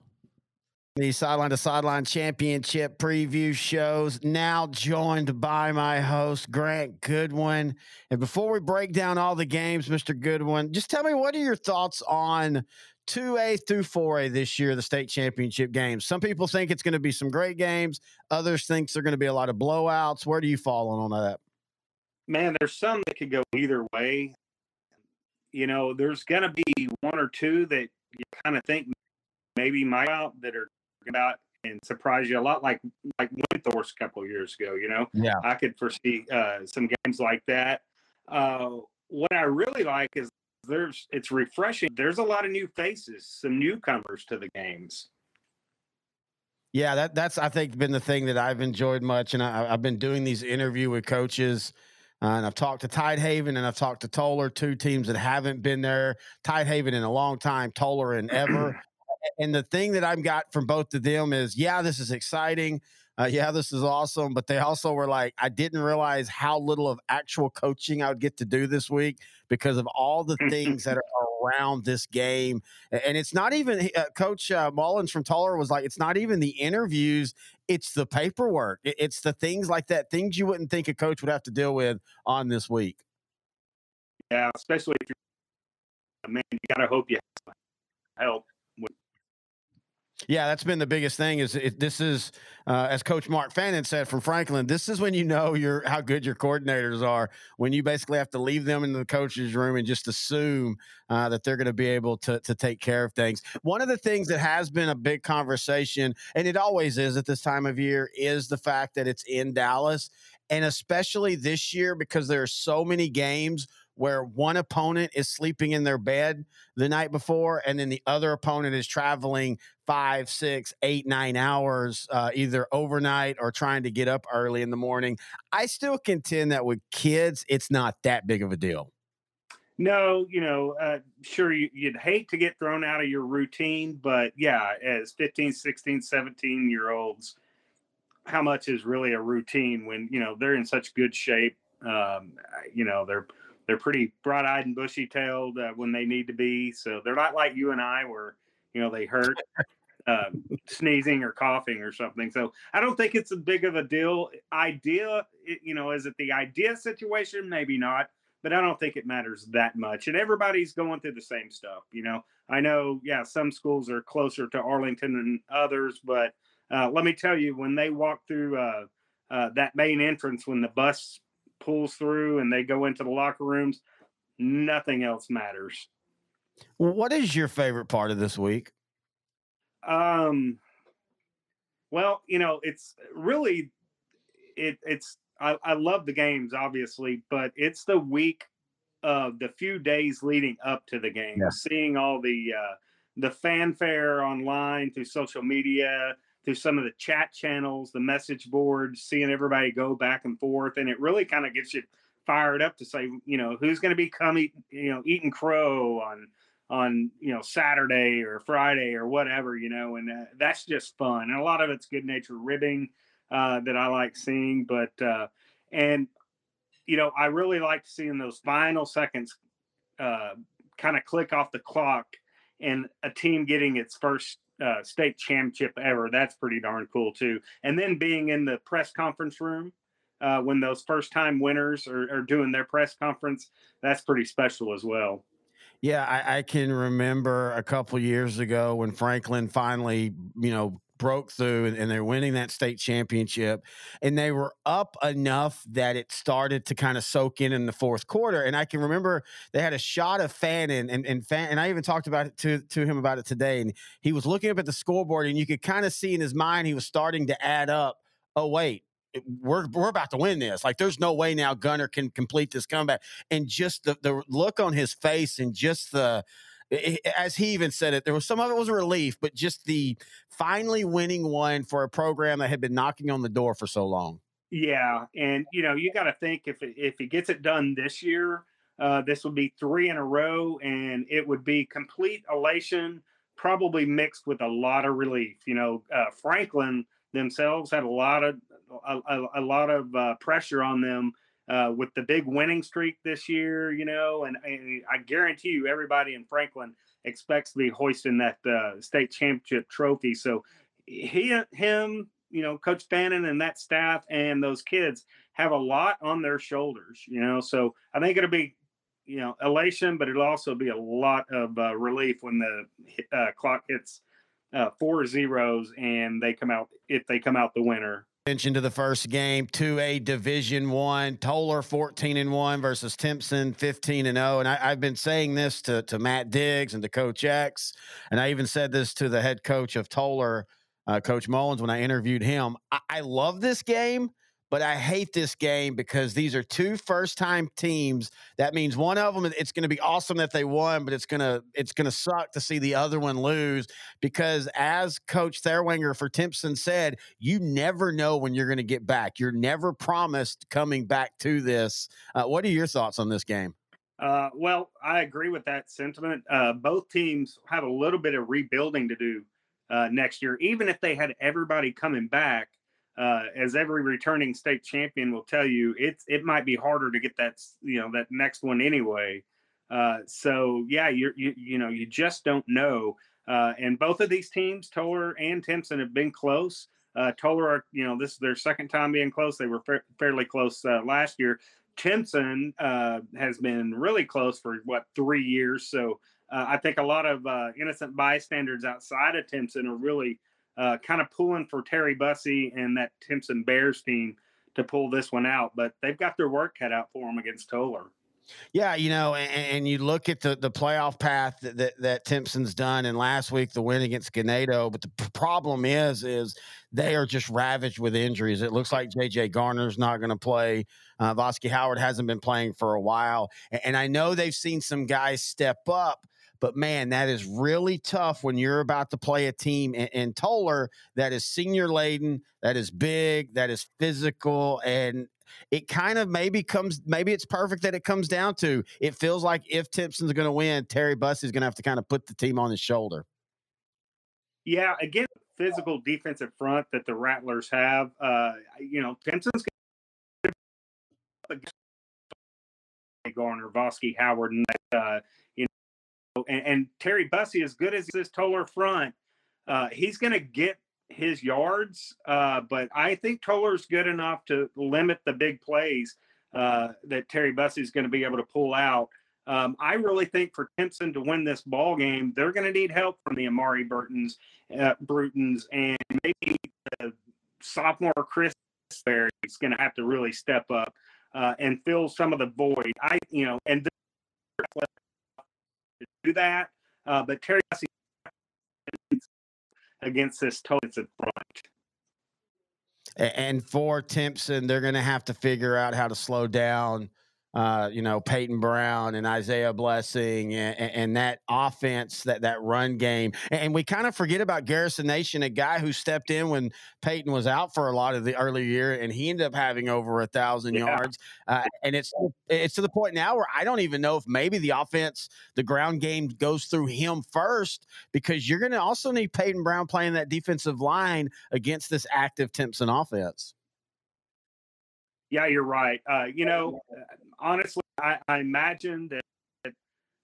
The Sideline to Sideline Championship preview shows now joined by my host, Grant Goodwin. And before we break down all the games, Mr. Goodwin, just tell me what are your thoughts on 2A through 4A this year, the state championship games? Some people think it's going to be some great games, others think they're going to be a lot of blowouts. Where do you fall on all that? Man, there's some that could go either way. You know, there's going to be one or two that you kind of think maybe my out that are about and surprise you a lot like like Windthorst a couple years ago. You know, yeah, I could foresee uh, some games like that. Uh, what I really like is there's it's refreshing. There's a lot of new faces, some newcomers to the games. Yeah, that that's I think been the thing that I've enjoyed much, and I, have been doing these interview with coaches. Uh, and I've talked to Tidehaven and I've talked to Tolar, two teams that haven't been there. Tidehaven in a long time, Tolar in ever And the thing that I've got from both of them is, yeah, this is exciting. Uh, yeah, this is awesome. But they also were like, I didn't realize how little of actual coaching I would get to do this week because of all the things that are around this game. And it's not even, uh, Coach uh, Mullins from Tolar was like, it's not even the interviews, it's the paperwork. It's the things like that, things you wouldn't think a coach would have to deal with on this week. Yeah, especially if you're, a man, you got to hope you have help yeah, that's been the biggest thing. Is it, this is uh, as Coach Mark Fannin said from Franklin. This is when you know your how good your coordinators are. When you basically have to leave them in the coach's room and just assume uh, that they're going to be able to to take care of things. One of the things that has been a big conversation, and it always is at this time of year, is the fact that it's in Dallas, and especially this year because there are so many games where one opponent is sleeping in their bed the night before, and then the other opponent is traveling five, six, eight, nine hours, uh, either overnight or trying to get up early in the morning. I still contend that with kids, it's not that big of a deal. No, you know, uh, sure, you, would hate to get thrown out of your routine, but yeah, as 15, 16, 17 year olds, how much is really a routine when, you know, they're in such good shape? Um, you know, they're they're pretty broad-eyed and bushy-tailed uh, when they need to be. So they're not like you and I, where you know they hurt uh, sneezing or coughing or something. So I don't think it's a big of a deal. Idea, you know, is it the idea situation? Maybe not, but I don't think it matters that much. And everybody's going through the same stuff. You know, I know, yeah, some schools are closer to Arlington than others, but uh, let me tell you, when they walk through uh, uh that main entrance, when the bus pulls through and they go into the locker rooms, nothing else matters. What is your favorite part of this week? Um, well, you know, it's really it. It's I, I love the games, obviously, but it's the week of the few days leading up to the game, yeah. seeing all the uh, the fanfare online through social media, through some of the chat channels, the message boards, seeing everybody go back and forth, and it really kind of gets you fired up to say, you know, who's going to be coming, you know, eating crow on on you know Saturday or Friday or whatever, you know, and uh, that's just fun. And a lot of it's good natured ribbing uh, that I like seeing, but uh, and you know I really like seeing those final seconds uh, kind of click off the clock and a team getting its first uh, state championship ever. That's pretty darn cool too. And then being in the press conference room uh, when those first time winners are, are, doing their press conference, that's pretty special as well. Yeah, I, I can remember a couple years ago when Franklin finally, you know, broke through and, and, they're winning that state championship and they were up enough that it started to kind of soak in in the fourth quarter and i can remember they had a shot of fannin and and, fan, and i even talked about it to, to him about it today and he was looking up at the scoreboard and you could kind of see in his mind he was starting to add up oh wait we're we're about to win this. Like there's no way now Gunner can complete this comeback. And just the the look on his face and just the as he even said it, there was some of it was a relief, but just the finally winning one for a program that had been knocking on the door for so long. Yeah, and you know you got to think if it, if he gets it done this year, uh, this would be three in a row, and it would be complete elation, probably mixed with a lot of relief. You know, uh, Franklin themselves had a lot of a, a, a lot of uh, pressure on them uh, with the big winning streak this year, you know, and, and, I guarantee you everybody in Franklin expects to be hoisting that uh, state championship trophy. So he, him, you know, Coach Fannin and that staff and those kids have a lot on their shoulders, you know. So I think it'll be, you know, elation, but it'll also be a lot of uh, relief when the uh, clock hits uh, four zeros and they come out if they come out the winner Into the first game, 2A Division One, Tolar 14 and 1 versus Timpson 15 and 0. And I, have been saying this to, to Matt Diggs and to Coach X. And I even said this to the head coach of Tolar, uh, Coach Mullins, when I interviewed him. I, I love this game but I hate this game because these are two first time teams. That means one of them it's going to be awesome that they won, but it's going to it's going to suck to see the other one lose because as coach Thurwanger for Timpson said, you never know when you're going to get back. You're never promised coming back to this. Uh, what are your thoughts on this game? Uh, well, I agree with that sentiment. Uh, both teams have a little bit of rebuilding to do uh, next year, even if they had everybody coming back. Uh, as every returning state champion will tell you, it's it might be harder to get that you know that next one anyway. Uh, so yeah, you you you know you just don't know. Uh, and both of these teams, Tolar and Timpson, have been close. Uh, Tolar, are, you know, this is their second time being close. They were fa- fairly close uh, last year. Timpson uh, has been really close for what three years. So I think a lot of innocent bystanders outside of Timpson are really uh, kind of pulling for Terry Bussey and that Timpson Bears team to pull this one out. But they've got their work cut out for them against Tolar. Yeah, you know, and, and, you look at the the playoff path that, that, that Timpson's done, and last week the win against Ganado. But the problem is, is they are just ravaged with injuries. It looks like JJ Garner's not going to play. Uh, Vosky Howard hasn't been playing for a while, and, and I know they've seen some guys step up. But man, that is really tough when you're about to play a team in, in Tolar that is senior laden, that is big, that is physical, and it kind of maybe comes maybe it's perfect that it comes down to it feels like if Timpson's going to win, Terry Buss is going to have to kind of put the team on his shoulder. Yeah, again, physical defensive front that the Rattlers have. Uh, you know, Timpson's going to Garner, Vosky, Howard, and uh, you know, and, and Terry Bussey, as good as this Tolar front, uh, he's going to get his yards, uh, but I think Tolar's good enough to limit the big plays uh, that Terry Bussey is going to be able to pull out. Um, I really think for Timpson to win this ball game, they're going to need help from the Amari Burtons, uh, Brutons, and maybe the sophomore Chris Berry is going to have to really step up uh, and fill some of the void. I, you know, and do that, uh, but Terry against this Tosin front. And for Timpson, they're going to have to figure out how to slow down uh, you know, Peyton Brown and Isaiah Blessing and, and, that offense, that that run game. And we kind of forget about Garrison Nation, a guy who stepped in when Peyton was out for a lot of the early year, and he ended up having over a thousand yeah. yards. Uh, and it's it's to the point now where I don't even know if maybe the offense, the ground game goes through him first because you're going to also need Peyton Brown playing that defensive line against this active Timpson offense. Yeah, you're right. Uh, you know, honestly, I, I imagine that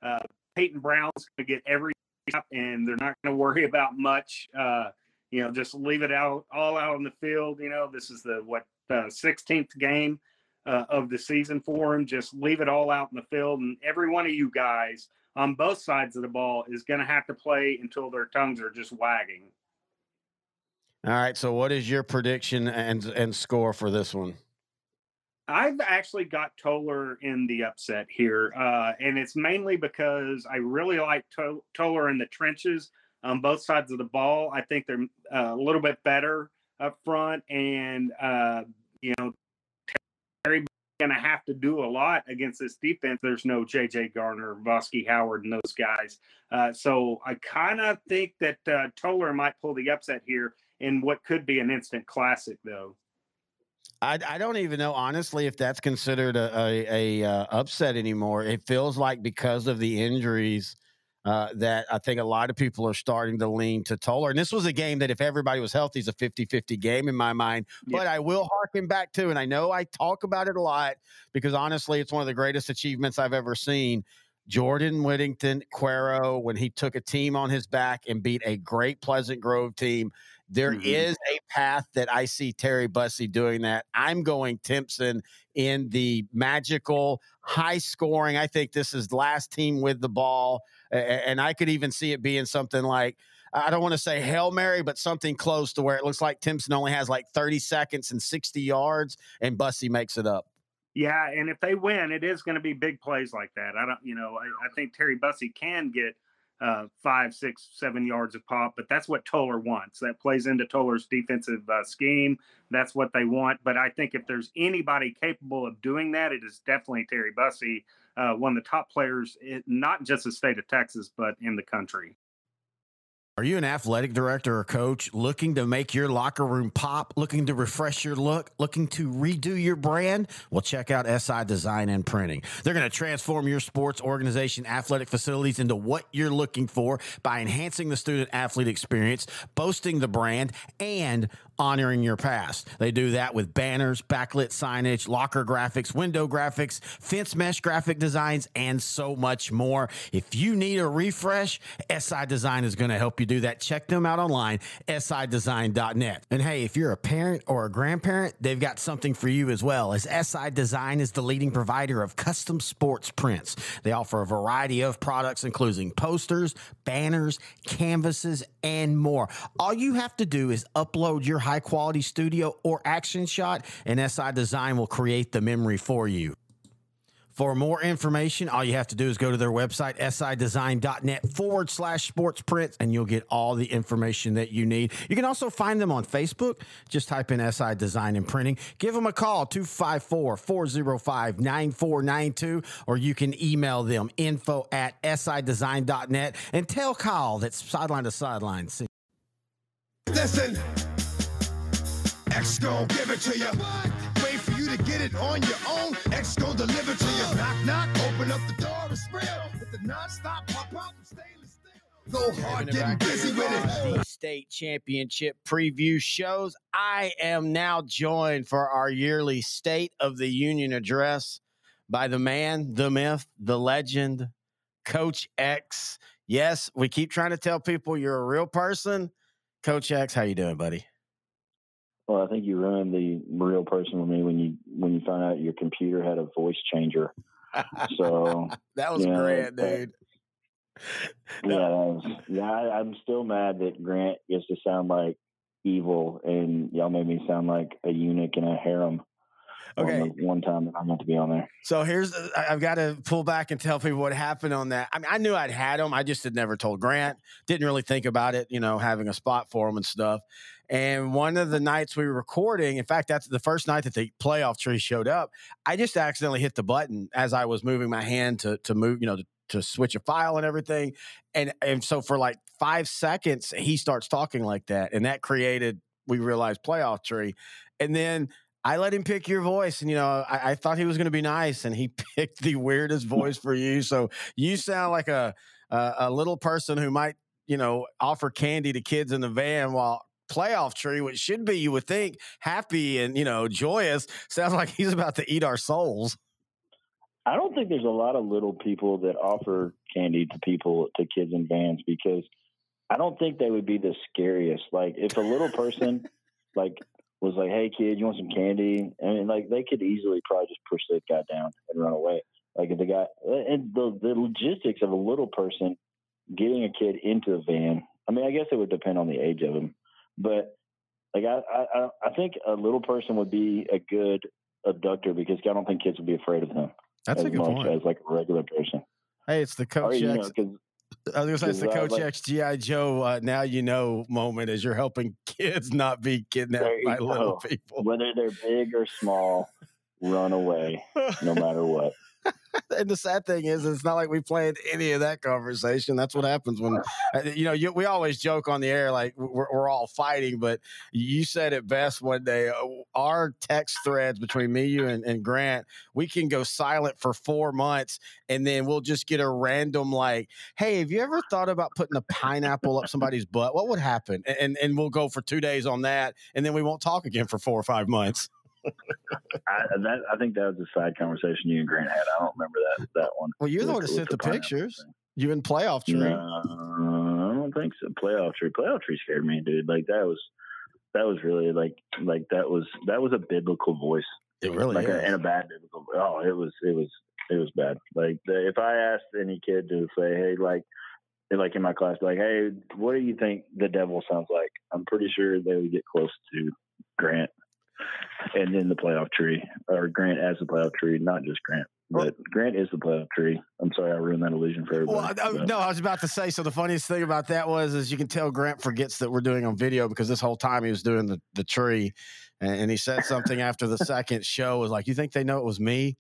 uh, Peyton Brown's going to get every shot, and they're not going to worry about much. Uh, you know, just leave it out all out on the field. You know, this is the what uh, 16th game uh, of the season for him. Just leave it all out in the field, and every one of you guys on both sides of the ball is going to have to play until their tongues are just wagging. All right. So, what is your prediction and and score for this one? I've actually got Tolar in the upset here, uh, and it's mainly because I really like to- Tolar in the trenches on both sides of the ball. I think they're uh, a little bit better up front, and uh, you know, Terry going to have to do a lot against this defense. There's no J.J. Garner, Vosky Howard, and those guys. Uh, so I kind of think that uh, Tolar might pull the upset here in what could be an instant classic, though. I, I don't even know honestly if that's considered a, a, a uh, upset anymore. It feels like because of the injuries uh, that I think a lot of people are starting to lean to Tolar. And this was a game that if everybody was healthy is a 50-50 game in my mind. Yeah. But I will harken back to, and I know I talk about it a lot because honestly, it's one of the greatest achievements I've ever seen. Jordan Whittington Cuero, when he took a team on his back and beat a great Pleasant Grove team there mm-hmm. is a path that I see Terry Bussey doing that. I'm going Timpson in the magical, high scoring. I think this is last team with the ball. And I could even see it being something like, I don't want to say Hail Mary, but something close to where it looks like Timpson only has like 30 seconds and 60 yards, and Bussey makes it up. Yeah, and if they win, it is going to be big plays like that. I don't, you know, I, I think Terry Bussey can get uh, five, six, seven yards of pop. But that's what Tolar wants. That plays into Tolar's defensive uh, scheme. That's what they want. But I think if there's anybody capable of doing that, it is definitely Terry Bussey, uh, one of the top players, in, not just the state of Texas, but in the country. Are you an athletic director or coach looking to make your locker room pop, looking to refresh your look, looking to redo your brand? Well, check out SI Design and Printing. They're going to transform your sports organization athletic facilities into what you're looking for by enhancing the student athlete experience, boasting the brand, and honoring your past. They do that with banners, backlit signage, locker graphics, window graphics, fence mesh graphic designs, and so much more. If you need a refresh, SI Design is going to help you do that. Check them out online, sidesign.net. And hey, if you're a parent or a grandparent, they've got something for you as well, as SI Design is the leading provider of custom sports prints. They offer a variety of products, including posters, banners, canvases, and more. All you have to do is upload your high quality studio or action shot, and SI Design will create the memory for you. For more information, all you have to do is go to their website, sidesign.net forward slash sports prints, and you'll get all the information that you need. You can also find them on Facebook. Just type in SI Design and Printing. Give them a call, 254 405 9492, or you can email them info at sidesign.net and tell Kyle that's sideline to sideline. See- Listen, X gon' give it to you. For you to get it on your own. X gon' deliver to you. Knock, knock, open up the door, it's real. With the non-stop pop out from stainless steel. Go hard, getting busy with it. The state championship preview shows. I am now joined for our yearly State of the Union address by the man, the myth, the legend, Coach X. Yes, we keep trying to tell people you're a real person. Coach X, how you doing, buddy? Well, I think you ruined the real person with me when you when you found out your computer had a voice changer. So that was great, but- dude. yeah, was, yeah, I, I'm still mad that Grant gets to sound like evil, and y'all made me sound like a eunuch in a harem. Okay. one time that I meant to be on there. So here's I've got to pull back and tell people what happened on that. I mean, I knew I'd had him. I just had never told Grant. Didn't really think about it, you know, having a spot for him and stuff. And one of the nights we were recording, in fact, that's the first night that the playoff tree showed up. I just accidentally hit the button as I was moving my hand to to move, you know, to, to switch a file and everything. And and so for like five seconds, he starts talking like that, and that created we realized playoff tree, and then. I let him pick your voice, and you know, I, I thought he was going to be nice, and he picked the weirdest voice for you. So you sound like a, a a little person who might, you know, offer candy to kids in the van while playoff tree, which should be, you would think, happy and you know, joyous, sounds like he's about to eat our souls. I don't think there's a lot of little people that offer candy to people to kids in vans because I don't think they would be the scariest. Like if a little person like was like, "Hey kid, you want some candy?" I mean, like they could easily probably just push that guy down and run away. Like if the guy and the the logistics of a little person getting a kid into a van. I mean, I guess it would depend on the age of him, but like I I I think a little person would be a good abductor because I don't think kids would be afraid of him That's as much as like a regular person. Hey, it's the Or, coach you know, I was gonna say it's the uh, Coach like- X GI Joe. Uh, now you know moment as you're helping kids not be kidnapped by little go. people. whether they're big or small, run away no matter what. and the sad thing is, it's not like we planned any of that conversation. That's what happens when, uh, you know, you, we always joke on the air like we're, we're all fighting, but you said it best one day. uh, Our text threads between me, you, and, and Grant, we can go silent for four months, and then we'll just get a random like, "Hey, have you ever thought about putting a pineapple up somebody's butt? What would happen?" And and, and we'll go for two days on that, and then we won't talk again for four or five months. I, that, I think that was a side conversation you and Grant had. I don't remember that that one. Well, you're the one that sent the pictures. thing. You in playoff tree. No, I don't think so. Playoff tree. Playoff tree scared me, dude. Like that was that was really like like that was that was a biblical voice. It really like is. a, and a bad biblical. Oh, it was it was it was bad. Like the, if I asked any kid to say, hey, like like in my class, like, hey, what do you think the devil sounds like? I'm pretty sure they would get close to Grant, and then the playoff tree, or Grant as the playoff tree, not just Grant. But Grant is the playoff tree. I'm sorry, I ruined that illusion for Well, everybody. I- I- no, I was about to say. So the funniest thing about that was, is you can tell Grant forgets that we're doing on video because this whole time he was doing the the tree, and, and he said something after the second show was like, "You think they know it was me?"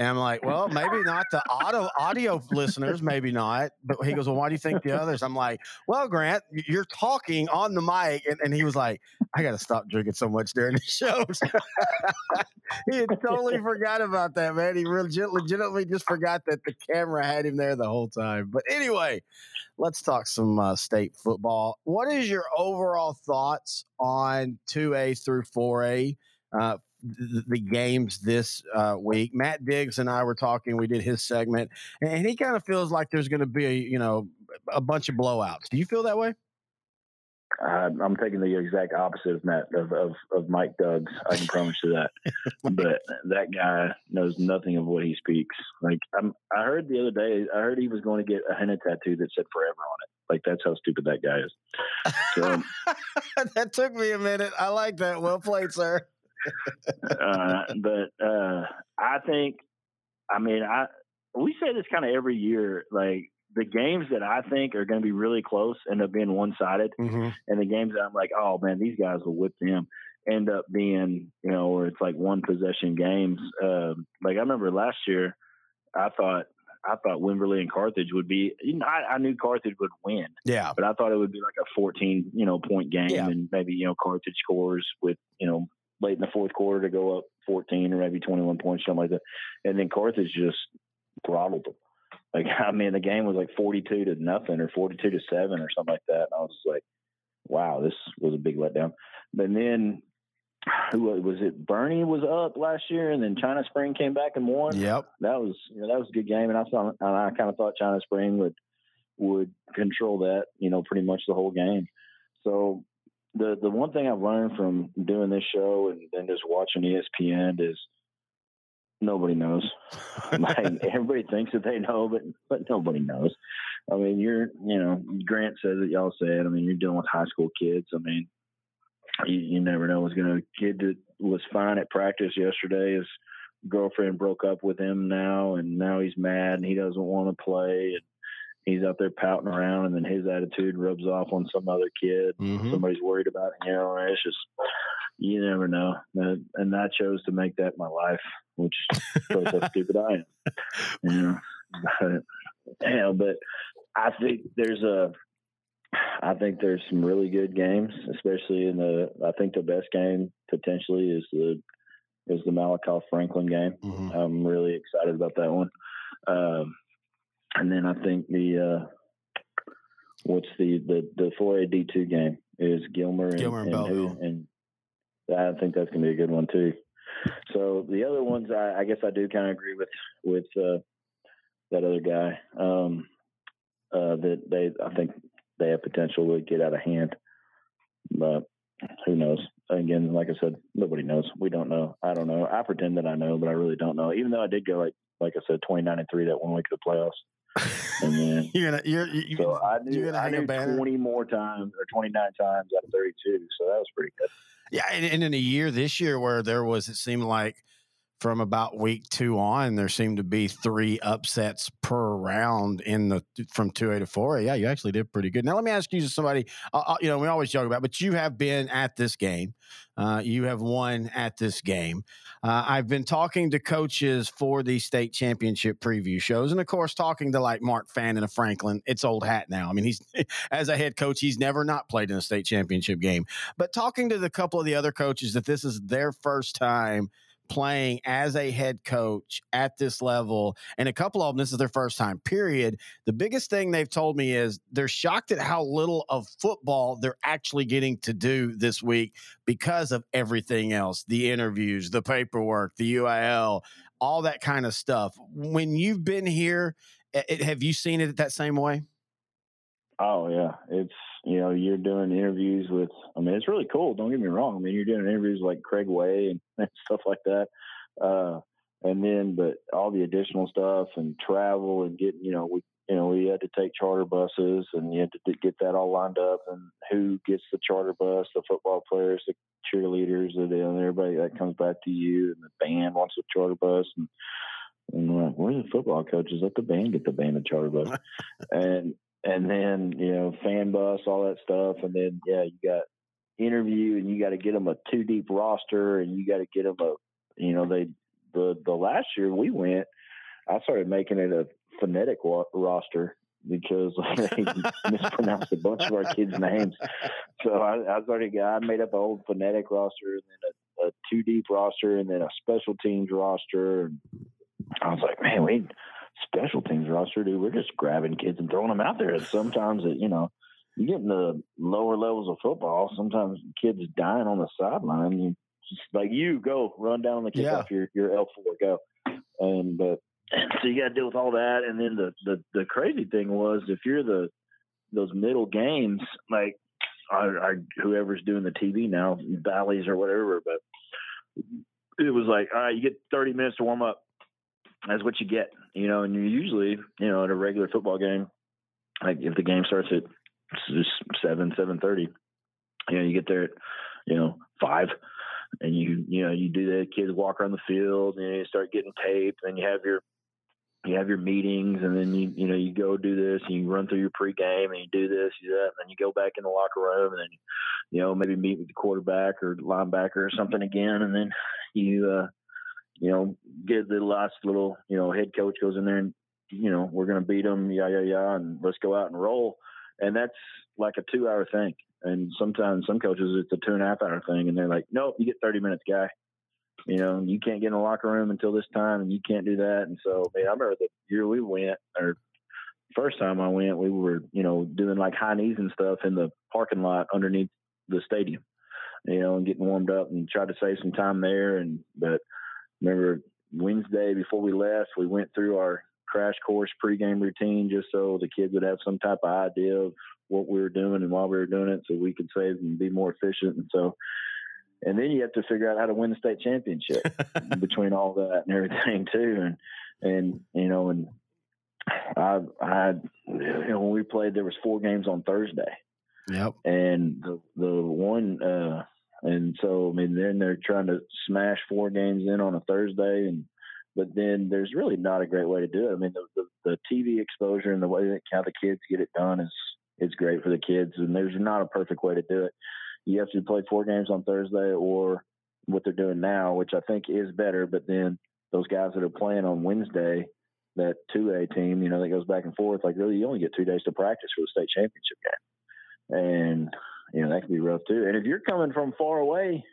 And I'm like, well, maybe not the audio audio listeners, maybe not. But he goes, well, why do you think the others? I'm like, well, Grant, you're talking on the mic, and, and he was like, I got to stop drinking so much during the shows. he had totally forgot about that, man. He legit, legitimately just forgot that the camera had him there the whole time. But anyway, let's talk some uh, state football. What is your overall thoughts on 2A through 4A? Uh, the, the games this uh, week. Matt Diggs and I were talking. We did his segment, and he kind of feels like there's going to be, a, you know, a bunch of blowouts. Do you feel that way? Uh, I'm taking the exact opposite of Matt of, of, of Mike Duggs. I can promise you that. but that guy knows nothing of what he speaks. Like I'm, I heard the other day, I heard he was going to get a henna tattoo that said "forever" on it. Like that's how stupid that guy is. So, that took me a minute. I like that. Well played, sir. Uh, but uh, I think, I mean, I we say this kind of every year. Like the games that I think are going to be really close end up being one sided, Mm-hmm. and the games that I'm like, oh man, these guys will whip them, end up being, you know, where it's like one possession games. Um, like I remember last year, I thought. I thought Wimberley and Carthage would be. You know, I, I knew Carthage would win, Yeah. but I thought it would be like a 14, you know, point game, Yeah. and maybe you know Carthage scores with you know late in the fourth quarter to go up 14 or maybe 21 points, something like that, and then Carthage just throttled them. Like I mean, the game was like 42 to nothing or 42 to seven or something like that, and I was like, wow, this was a big letdown. And then. Who was was it? Boerne was up last year, and then China Spring came back and won Yep. that was you know, that was a good game, and I thought and I kind of thought China Spring would would control that, you know, pretty much the whole game. So the the one thing I've learned from doing this show and then just watching ESPN is nobody knows. like everybody thinks that they know, but but nobody knows. I mean, you're you know Grant says it, y'all said. I mean, you're dealing with high school kids. I mean, you, you never know what's going to. Kid that was fine at practice yesterday. His girlfriend broke up with him now, and now he's mad and he doesn't want to play. And he's out there pouting around, and then his attitude rubs off on some other kid. Mhm. Somebody's worried about him. You know, it's just you never know. And I chose to make that my life, which shows how stupid I am. You know, but, yeah, but I think there's a. I think there's some really good games, especially in the. I think the best game potentially is the is the Malakoff Franklin game. Mhm. I'm really excited about that one. Um, and then I think the uh, what's the the the four A D two game is Gilmer and, Gilmer and and, Bellville. and I think that's gonna be a good one too. So the other ones, I, I guess I do kind of agree with with uh, that other guy um, uh, that they I think they have potential to get out of hand, but who knows? Again, like I said, nobody knows. We don't know. I don't know. I pretend that I know, but I really don't know. Even though I did go like like I said, twenty nine and three that one week of the playoffs, and then You're gonna you're you, so I knew gonna I knew twenty more times or twenty nine times out of thirty two. So that was pretty good. Yeah, and, and in a year this year where there was, it seemed like from about week two on, there seemed to be three upsets per round in the from two A to four A. Yeah, you actually did pretty good. Now let me ask you, somebody, uh, uh, you know, we always joke about, but you have been at this game, uh, you have won at this game. Uh, I've been talking to coaches for the state championship preview shows, and of course, talking to like Mark Fannin of Franklin. It's old hat now. I mean, he's as a head coach, he's never not played in a state championship game. But talking to the couple of the other coaches that this is their first time playing as a head coach at this level, and a couple of them, this is their first time, period. The biggest thing they've told me is they're shocked at how little of football they're actually getting to do this week because of everything else the interviews, the paperwork, the UIL, all that kind of stuff. When you've been here, eh, have you seen it that same way? Oh yeah, it's you know you're doing interviews with. I mean, it's really cool. Don't get me wrong. I mean, you're doing interviews like Craig Way and, stuff like that. Uh, and then, but all the additional stuff and travel and getting, you know, we you know we had to take charter buses and you had to get that all lined up and who gets the charter bus, the football players, the cheerleaders, and everybody that comes back to you, and the band wants a charter bus and. And we're like, where's the football coaches? Let the band get the band a charter bus. and and then you know fan bus, all that stuff, and then yeah, you got interview, and you got to get them a two deep roster, and you got to get them a you know they the the last year we went, I started making it a phonetic wa- roster because they mispronounced a bunch of our kids' names. So I, I started. I made up an old phonetic roster and then a, a two deep roster and then a special teams roster. And I was like, man, we special teams roster, dude. We're just grabbing kids and throwing them out there. And sometimes it, you know, you get in the lower levels of football. Sometimes kids dying on the sideline. You just like you go run down the kickoff. Yeah. Your your L four go. And but uh, so you got to deal with all that. And then the, the the crazy thing was if you're the those middle games like I, I whoever's doing the TV now, Valleys or whatever, but it was like, all right, you get 30 minutes to warm up. That's what you get, you know. And you usually, you know, at a regular football game, like if the game starts at seven, seven thirty, you know, you get there at, you know, five, and you, you know, you do the kids walk around the field, and you start getting taped, and you have your you have your meetings and then you you know you go do this and you run through your pregame and you do this you do that and then you go back in the locker room and then you know maybe meet with the quarterback or linebacker or something again and then you uh you know get the last little you know head coach goes in there and you know we're going to beat them yeah yeah yeah and let's go out and roll and that's like a two hour thing and sometimes some coaches it's a two and a half hour thing and they're like nope you get 30 minutes guy you know, you can't get in the locker room until this time, and you can't do that. And so, man, I remember the year we went, or first time I went, we were, you know, doing like high knees and stuff in the parking lot underneath the stadium, you know, and getting warmed up and tried to save some time there. And but remember Wednesday before we left, we went through our crash course pregame routine just so the kids would have some type of idea of what we were doing and why we were doing it, so we could save and be more efficient. And so and then you have to figure out how to win the state championship between all that and everything too and and you know and i i you know when we played there was four games on thursday Yep. and the the one uh and so i mean then they're trying to smash four games in on a thursday and but then there's really not a great way to do it i mean the the, the tv exposure and the way that how the kids get it done is is great for the kids and there's not a perfect way to do it you have to play four games on Thursday or what they're doing now, which I think is better. But then those guys that are playing on Wednesday, that two A team, you know, that goes back and forth, like really you only get two days to practice for the state championship game. And, you know, that can be rough too. And if you're coming from far away,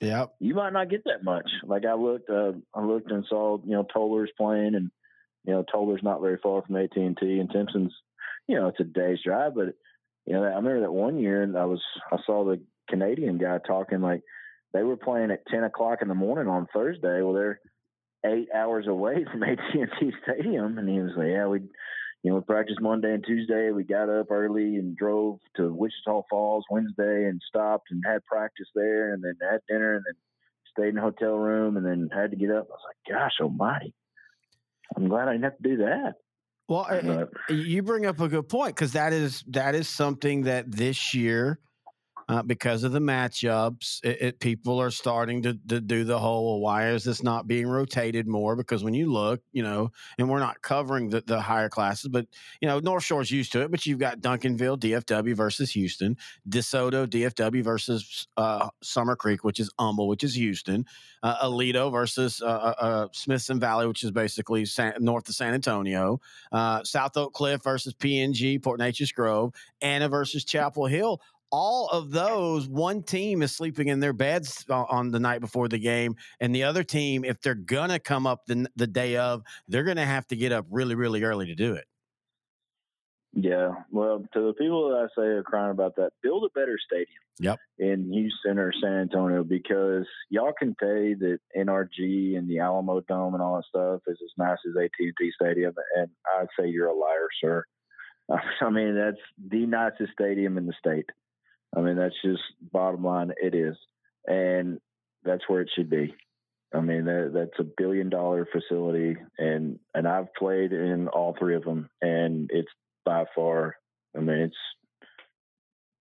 yeah, you might not get that much. Like I looked, uh, I looked and saw, you know, Tolar's playing, and you know, Tolar's not very far from AT and T, and Timpson's, you know, it's a day's drive. But you know, I remember that one year, and I was, I saw the Canadian guy talking like they were playing at ten o'clock in the morning on Thursday. Well, they're eight hours away from AT and T Stadium, and he was like, yeah, we. You know, we practiced Monday and Tuesday. We got up early and drove to Wichita Falls Wednesday and stopped and had practice there and then had dinner and then stayed in a hotel room and then had to get up. I was like, gosh almighty. I'm glad I didn't have to do that. Well, But, you bring up a good point because that is that is something that this year, uh, because of the matchups, it, it, people are starting to, to do the whole. Why is this not being rotated more? Because when you look, you know, and we're not covering the, the higher classes, but you know, North Shore's used to it. But you've got Duncanville, DFW versus Houston, DeSoto, DFW versus uh, Summer Creek, which is Humble, which is Houston, uh, Aledo versus uh, uh, Smithson Valley, which is basically San, north of San Antonio uh, South Oak Cliff versus PNG, Port Neches Grove, Anna versus Chapel Hill. All of those, one team is sleeping in their beds on the night before the game, and the other team, if they're gonna come up the, the day of, they're gonna have to get up really, really early to do it. Yeah, well, to the people that I say are crying about that, build a better stadium. Yep. In Houston or San Antonio, because y'all can say that NRG and the Alamo Dome and all that stuff is as nice as AT&T Stadium, and I'd say you're a liar, sir. I mean, that's the nicest stadium in the state. I mean, that's just bottom line. It is, and that's where it should be. I mean, that, that's a billion dollar facility, and and I've played in all three of them, and it's by far. I mean,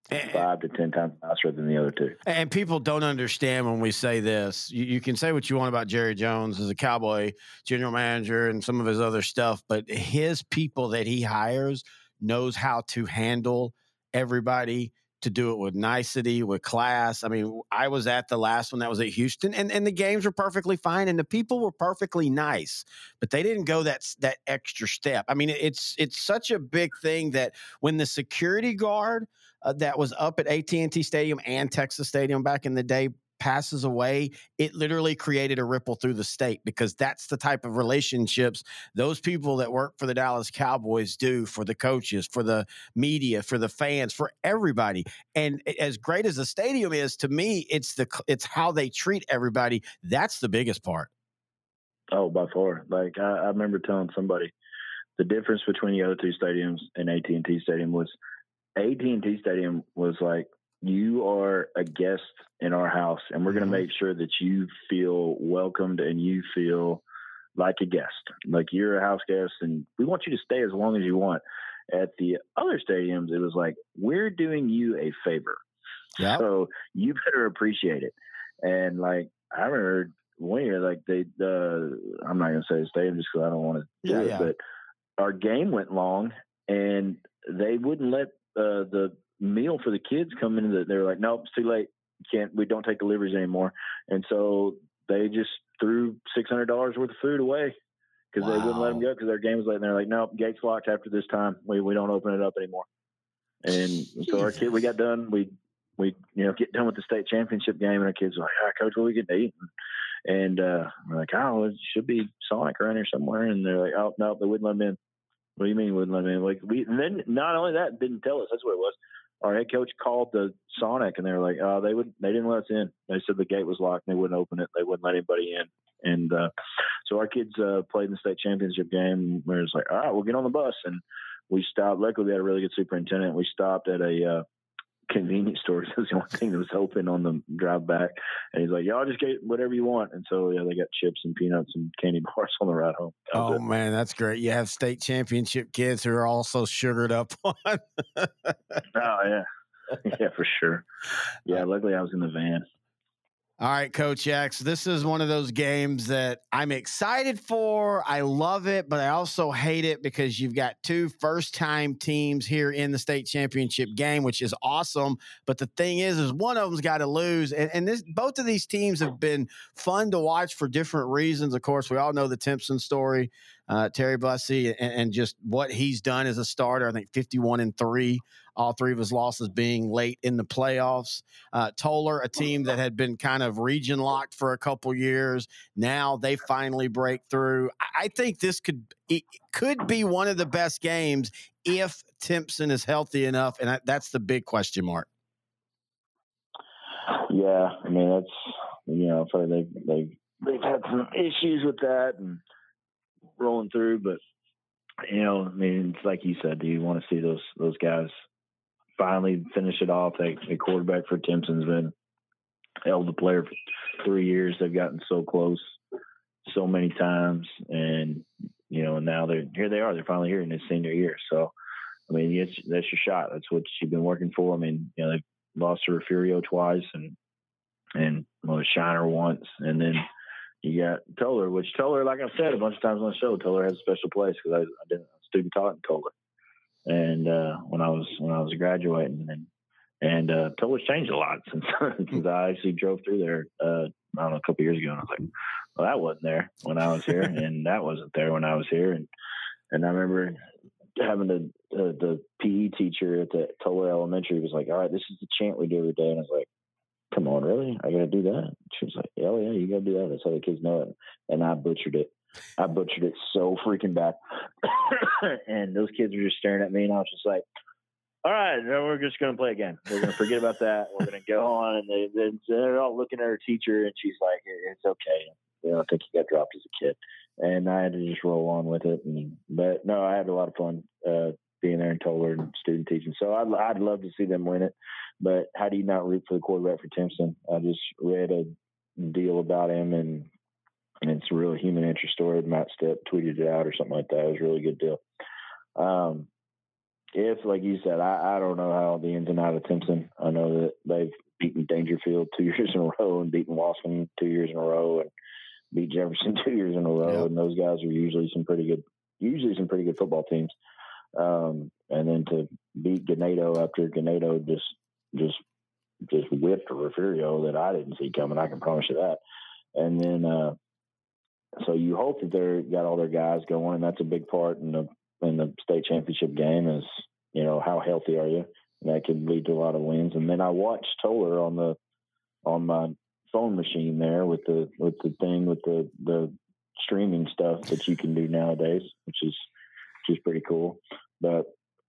it's five to ten times faster than the other two. And people don't understand when we say this. You, you, can say what you want about Jerry Jones as a Cowboy general manager and some of his other stuff, but his people that he hires knows how to handle everybody to do it with nicety, with class. I mean, I was at the last one that was at Houston, and, and the games were perfectly fine, and the people were perfectly nice, but they didn't go that that extra step. I mean, it's it's such a big thing that when the security guard uh, that was up at AT and T Stadium and Texas Stadium back in the day passes away, it literally created a ripple through the state because that's the type of relationships those people that work for the Dallas Cowboys do for the coaches, for the media, for the fans, for everybody. And as great as the stadium is, to me, it's the it's how they treat everybody. That's the biggest part. Oh, by far. Like I, I remember telling somebody the difference between the other two stadiums and AT and T Stadium was AT and T Stadium was like you are a guest in our house and we're going to make sure that you feel welcomed and you feel like a guest. Like you're a house guest and we want you to stay as long as you want. At the other stadiums it was like we're doing you a favor. Yeah. so you better appreciate it. And like i remember one year like they uh i'm not going to say the stadium just because i don't want to do Yeah, it yeah. but our game went long and they wouldn't let uh, the meal for the kids coming in. The, they're like, nope, it's too late. Can't we don't take deliveries anymore. And so they just threw six hundred dollars worth of food away because they wouldn't let them go because their game was late. And they're like, nope, gates locked after this time. We we don't open it up anymore. And so our kid, we got done. We we you know get done with the state championship game, and our kids were like, ah, coach, what are we getting to eat? And uh, we're like, oh, it should be Sonic around here somewhere. And they're like, oh no, they wouldn't let them in. What do you mean wouldn't let me in? Like we and then not only that, didn't tell us. That's what it was. Our head coach called the Sonic, and they were like, "Oh, they would. They didn't let us in. They said the gate was locked. And they wouldn't open it. They wouldn't let anybody in." And uh, so our kids uh, played in the state championship game. Where it's like, "All right, we'll get on the bus." And we stopped. Luckily, we had a really good superintendent. We stopped at a uh, convenience stores. It was the only thing that was open on the drive back. And he's like, "Y'all just get whatever you want." And so yeah, they got chips and peanuts and candy bars on the ride home. Oh it. man, that's great. You have state championship kids who are also sugared up on. Oh yeah, yeah for sure. Yeah, uh, luckily I was in the van. All right, Coach X. This is one of those games that I'm excited for. I love it, but I also hate it because you've got two first time teams here in the state championship game, which is awesome. But the thing is, is one of them's got to lose. And, and this both of these teams have been fun to watch for different reasons. Of course, we all know the Timpson story, uh, Terry Bussey, and, and just what he's done as a starter. I think 51 and three, all three of his losses being late in the playoffs. Uh, Tolar, a team that had been kind of region locked for a couple years, now they finally break through. I- think this could it could be one of the best games if Timpson is healthy enough, and that's the big question mark. Yeah, I mean that's you know, they they they've had some issues with that and rolling through, but you know, I mean, it's like you said, do you want to see those those guys finally finish it off? Like the quarterback for Timpson's been held the player for three years. They've gotten so close so many times, and you know, now they're here. They are. They're finally here in his senior year. So, I mean, that's your shot. That's what you've been working for. I mean, you know, they lost to Refugio twice, and and well, Shiner once, and then you got Tolar, which Tolar, like I've said a bunch of times on the show, Tolar has a special place because I, I did a student taught in Tolar, and uh, when I was when I was graduating, and and uh, changed a lot since since I actually drove through there. Uh, I don't know a couple years ago, and I was like, well, that wasn't there when I was here, and that wasn't there when I was here, and and I remember having the uh, the PE teacher at the Tolar Elementary was like, all right, this is the chant we do every day, and I was like come on, really? I got to do that? She was like, oh, yeah, you got to do that. That's how the kids know it. And I butchered it. I butchered it so freaking bad. and those kids were just staring at me, and I was just like, all right, now we're just going to play a game. We're going to forget about that. We're going to go on. And they, they, they're all looking at her teacher, and she's like, it's okay. You know, I think you got dropped as a kid. And I had to just roll on with it. And, but no, I had a lot of fun uh, being there and Tolar and student teaching. So I'd, I'd love to see them win it. But how do you not root for the quarterback for Timpson? I just read a deal about him, and, and it's a real human interest story. Matt Step tweeted it out or something like that. It was a really good deal. Um, if, like you said, I, I don't know how the ins and outs of Timpson. I know that they've beaten Daingerfield two years in a row and beaten Waskom two years in a row and beat Jefferson two years in a row. Yep. And those guys are usually some pretty good, usually some pretty good football teams. Um, and then to beat Ganado after Ganado just just just whipped Refugio that I didn't see coming. I can promise you that. And then, uh, so you hope that they're got all their guys going, and that's a big part in the in the state championship game. Is you know how healthy are you? And that can lead to a lot of wins. And then I watched Tolar on the on my phone machine there with the with the thing with the the streaming stuff that you can do nowadays, which is which is pretty cool. But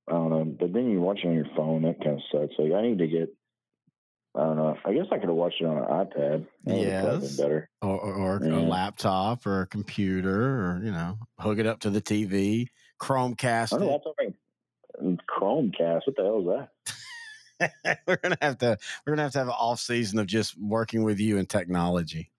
I don't know. But then you watch it on your phone, that kind of sucks. Like I need to get I don't know. I guess I could have watched it on an iPad. That would have probably Yes. better. or, or, or a laptop or a computer or you know hook it up to the tv chromecast I know. it. Chromecast. What the hell is that? we're gonna have to we're gonna have to have an off season of just working with you in technology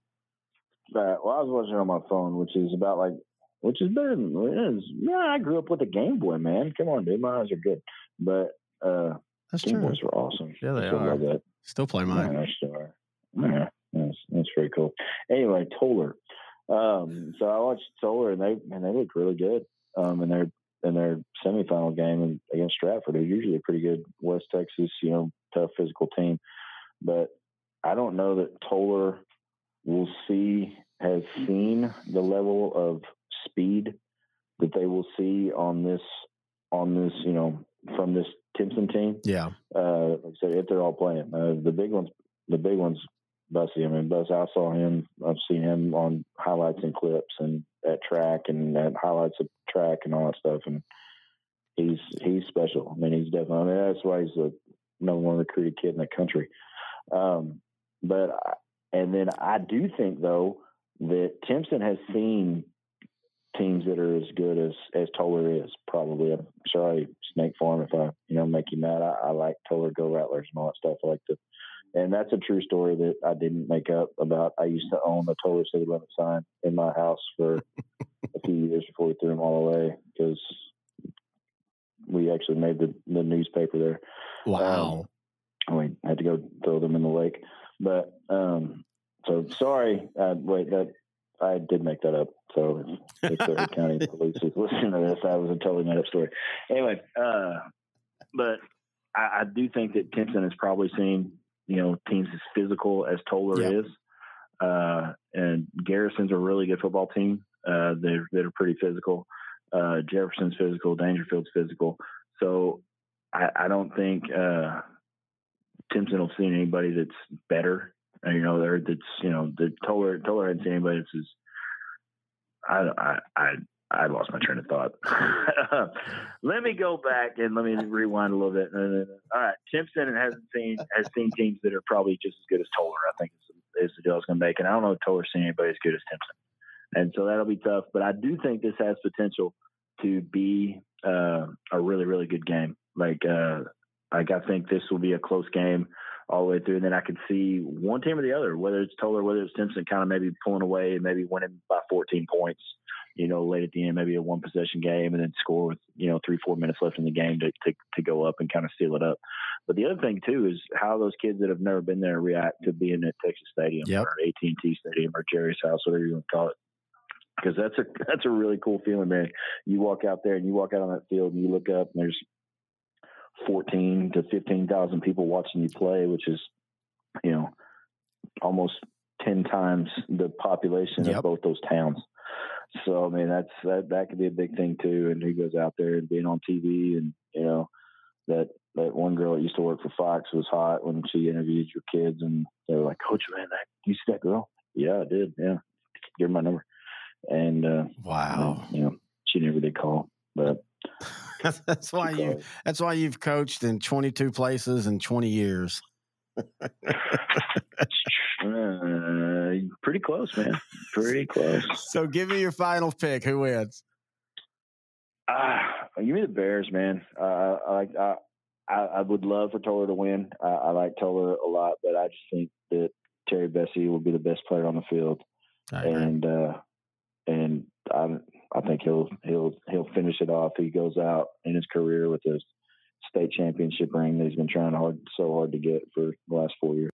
Uh, well, I was watching it on my phone, which is about like, which is better than it is. Yeah, I grew up with a Game Boy, man. Come on, dude, my eyes are good. But uh, that's Game true Boys were awesome. Yeah, they still are. Love still play Yeah, mine they still are. Yeah, that's, that's very cool. Anyway, Tolar. Um, so I watched Tolar, and they and they looked really good. Um, in their in their semifinal game against Stratford, who's usually a pretty good West Texas, you know, tough physical team. But I don't know that Tolar will see has seen the level of speed that they will see on this on this, you know, from this Timpson team yeah uh, like I said, if they're all playing. Uh, the big ones, the big ones, Bussey. I mean, Buss. I saw him. I've seen him on highlights and clips and at track and at highlights of track and all that stuff. And he's he's special. I mean, he's definitely. I mean, that's why he's the number one recruited kid in the country. Um, but I, and then I do think though that Timpson has seen teams that are as good as as Tolar is. Probably, I'm sorry, Snake Farm, if I you know make you mad. I, I like Tolar, Go Rattlers, and all that stuff. I like the, and that's a true story that I didn't make up about. I used to own a Tolar City Limit sign in my house for a few years before we threw them all away because we actually made the the newspaper there. wow We had to go throw them in the lake. But um, so sorry. Uh, wait, that I did make that up. So if, if the County Police is listening to this, that was a totally made up story. Anyway, uh, but I, I do think that Timpson has probably seen you know teams as physical as Tolar is, uh, and Garrison's a really good football team. Uh, they're they're pretty physical. Uh, Jefferson's physical. Daingerfield's physical. So I, I don't think uh, Timpson will see anybody that's better. Uh, you know, there that's you know the Tolar hadn't seen anybody that's. As, I I I I lost my train of thought. let me go back and let me rewind a little bit. All right, Timpson hasn't seen has seen teams that are probably just as good as Tolar. I think is, is the deal I was going to make, and I don't know if Tolar's seen anybody as good as Timpson, and so that'll be tough. But I do think this has potential to be uh, a really really good game. Like uh, like I think this will be a close game all the way through, and then I could see one team or the other, whether it's Tolar, whether it's Timpson, kind of maybe pulling away and maybe winning by 14 points. You know, late at the end, maybe a one possession game, and then score with you know three four minutes left in the game to to, to go up and kind of seal it up. But the other thing too is how those kids that have never been there react to being at Texas Stadium Yep. or AT and T Stadium or Jerry's House, whatever you want to call it. Because that's a that's a really cool feeling, man. You walk out there and you walk out on that field and you look up and there's fourteen to fifteen thousand people watching you play, which is you know almost ten times the population Yep. of both those towns. So I mean that's that that could be a big thing too. And he goes out there and being on TV and you know that that one girl that used to work for Fox was hot when she interviewed your kids and they were like, Coach man, that you see that girl? Yeah, I did. Yeah. Give her my number. And uh wow you know, she never did call. But that's why you. That's why you've coached in 22 places in 20 years uh, pretty close, man. Pretty close. so give me your final pick who wins Ah, give me the Bears, man. Uh, I like. I, I I would love for Tolar to win. I, I like Tolar a lot, but I just think that Terry Bussey will be the best player on the field, and uh, and I I think he'll he'll he'll finish it off. He goes out in his career with a state championship ring that he's been trying hard so hard to get for the last four years.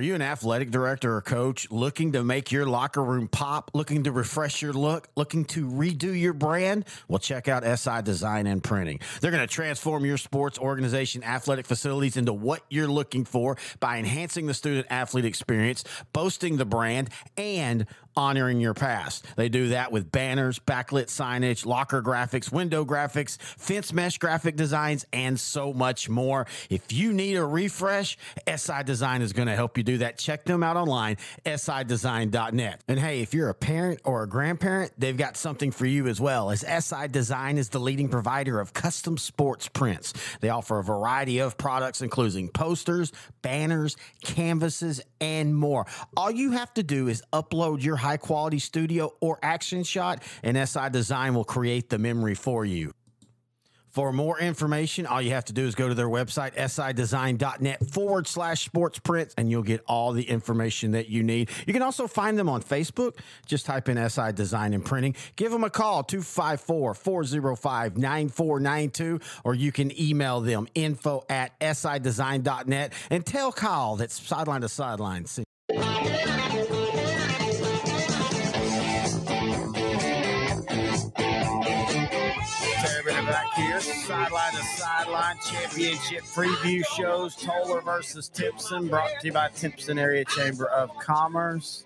Are you an athletic director or coach looking to make your locker room pop, looking to refresh your look, looking to redo your brand? Well, check out SI Design and Printing. They're going to transform your sports organization, athletic facilities into what you're looking for by enhancing the student athlete experience, boasting the brand, and honoring your past. They do that with banners, backlit signage, locker graphics, window graphics, fence mesh graphic designs, and so much more. If you need a refresh, SI Design is going to help you do that. Check them out online, sidesign.net. And hey, if you're a parent or a grandparent, they've got something for you as well, as SI Design is the leading provider of custom sports prints. They offer a variety of products, including posters, banners, canvases, and more. All you have to do is upload your high quality studio or action shot, and SI Design will create the memory for you. For more information, all you have to do is go to their website, sidesign.net forward slash sports prints, and you'll get all the information that you need. You can also find them on Facebook. Just type in SI Design and Printing. Give them a call, 254 405 9492, or you can email them info at sidesign.net and tell Kyle that's sideline to sideline. Here, sideline to sideline championship preview shows. Tolar versus Timpson, brought to you by Timpson Area Chamber of Commerce.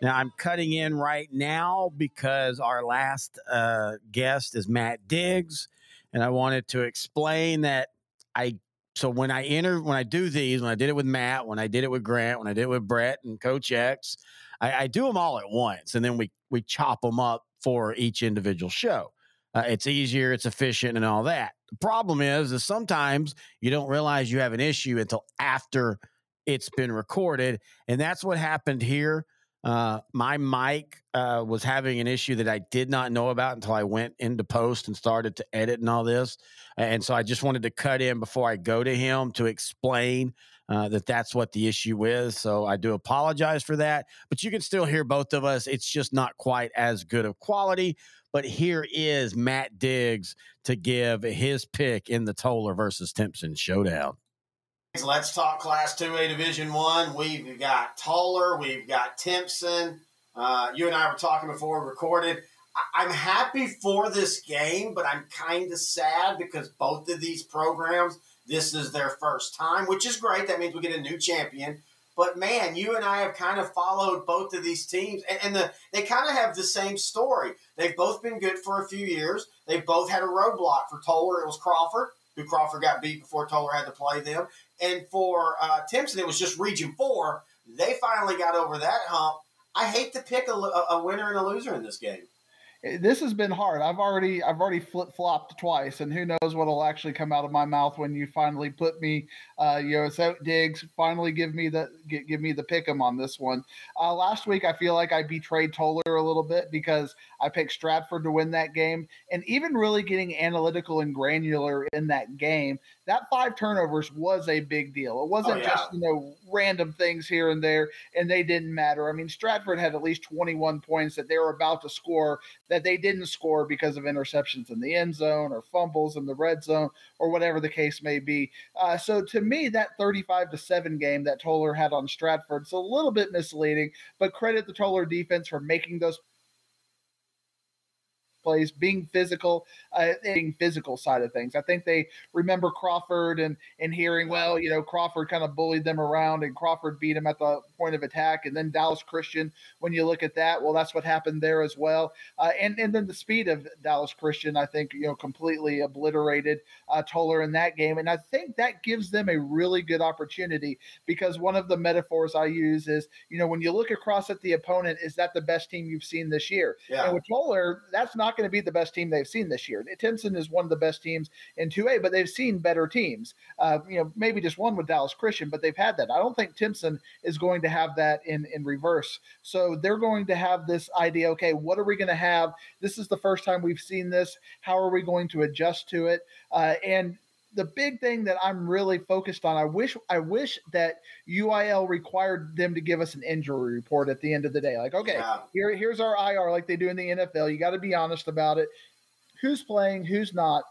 Now I'm cutting in right now because our last uh, guest is Matt Diggs, and I wanted to explain that I. So when I enter, when I do these, when I did it with Matt, when I did it with Grant, when I did it with Brett and Coach X, I, I do them all at once, and then we we chop them up for each individual show. Uh, it's easier, it's efficient, and all that. The problem is, is sometimes you don't realize you have an issue until after it's been recorded, and that's what happened here. Uh, my mic uh, was having an issue that I did not know about until I went into post and started to edit and all this, and so I just wanted to cut in before I go to him to explain uh, that that's what the issue is. So I do apologize for that, but you can still hear both of us. It's just not quite as good of quality. But here is Matt Diggs to give his pick in the Tolar versus Timpson showdown. Let's talk Class 2A Division One. We've got Tolar, we've got Timpson. Uh, you and I were talking before we recorded. I'm happy for this game, but I'm kind of sad because both of these programs, this is their first time, which is great. That means we get a new champion. But man, you and I have kind of followed both of these teams, and, and the, they kind of have the same story. They've both been good for a few years. They've both had a roadblock. For Tolar, it was Crawford, who Crawford got beat before Tolar had to play them. And for uh, Timpson, it was just Region 4. They finally got over that hump. I hate to pick a, a winner and a loser in this game. This has been hard. I've already I've already flip flopped twice, and who knows what'll actually come out of my mouth when you finally put me, uh, you know, so Diggs finally give me the give, me the pick 'em on this one. Uh, last week I feel like I betrayed Tolar a little bit because I picked Stratford to win that game, and even really getting analytical and granular in that game. That five turnovers was a big deal. It wasn't Oh, yeah. just you know random things here and there, and they didn't matter. I mean, Stratford had at least 21 points that they were about to score that they didn't score because of interceptions in the end zone or fumbles in the red zone or whatever the case may be. Uh, so to me, that 35 to 7 game that Tolar had on Stratford is a little bit misleading, but credit the Tolar defense for making those plays, being physical, uh, being physical side of things. I think they remember Crawford and and hearing, well, you know, Crawford kind of bullied them around and Crawford beat him at the point of attack, and then Dallas Christian. When you look at that, well, that's what happened there as well. Uh, and and then the speed of Dallas Christian, I think, you know, completely obliterated uh, Tolar in that game, and I think that gives them a really good opportunity because one of the metaphors I use is, you know, when you look across at the opponent, is that the best team you've seen this year? Yeah. And with Tolar, that's not going to be the best team they've seen this year. Timpson is one of the best teams in 2A, but they've seen better teams. Uh, you know, maybe just one with Dallas Christian, but they've had that. I don't think Timpson is going to have that in in reverse. So they're going to have this idea. Okay, what are we going to have? This is the first time we've seen this. How are we going to adjust to it? Uh, and the big thing that I'm really focused on, I wish I wish that UIL required them to give us an injury report at the end of the day. Like, okay, Yeah. here here's our IR like they do in the NFL. You got to be honest about it. Who's playing, who's not,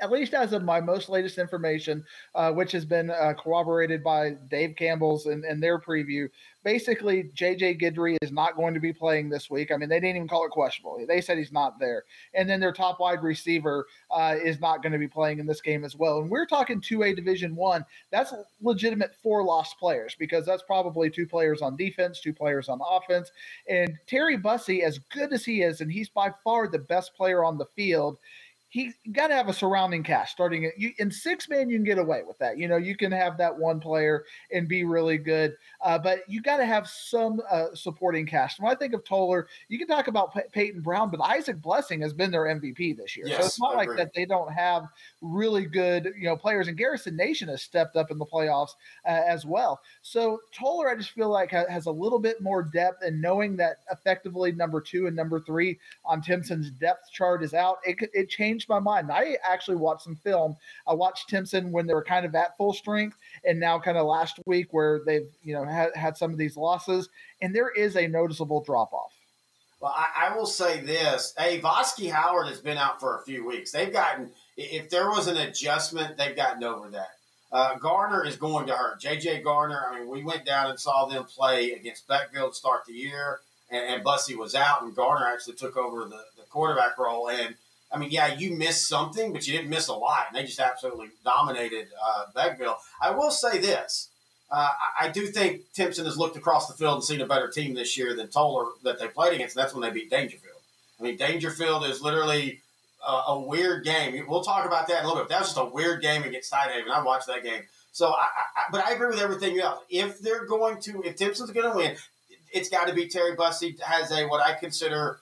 at least as of my most latest information, uh, which has been uh, corroborated by Dave Campbell's and, and their preview, basically JJ Guidry is not going to be playing this week. I mean, they didn't even call it questionable. They said he's not there. And then their top wide receiver uh, is not going to be playing in this game as well. And we're talking 2A Division One. That's legitimate four lost players because that's probably two players on defense, two players on offense. And Terry Bussey, as good as he is, and he's by far the best player on the field he got to have a surrounding cast starting at you in six man you can get away with that you know you can have that one player and be really good uh, but you got to have some uh, supporting cast. When i think of Tolar you can talk about P- peyton brown but isaac blessing has been their mvp this year. Yes, so it's not like that they don't have really good you know players and garrison nation has stepped up in the playoffs uh, as well. So Tolar i just feel like ha- has a little bit more depth and knowing that effectively number two and number three on Timpson's depth chart is out, it, it changed my mind. I actually watched some film. I watched Timpson when they were kind of at full strength, and now kind of last week where they've you know had, had some of these losses, and there is a noticeable drop off. Well, I, I will say this: Hey, Vosky Howard has been out for a few weeks. They've gotten, if there was an adjustment, they've gotten over that. Uh, Garner is going to hurt. JJ Garner. I mean, we went down and saw them play against Beckville start the year, and, and Bussey was out, and Garner actually took over the, the quarterback role. And I mean, yeah, you missed something, but you didn't miss a lot, and they just absolutely dominated uh, Beckville. I will say this: uh, I, I do think Timpson has looked across the field and seen a better team this year than Tolar that they played against, that's when they beat Daingerfield. I mean, Daingerfield is literally a, a weird game. We'll talk about that in a little bit. That was just a weird game against Tidehaven. I watched that game. So, I, I, but I agree with everything else. If they're going to, if Timpson's going to win, it's got to be Terry Bussey has a what I consider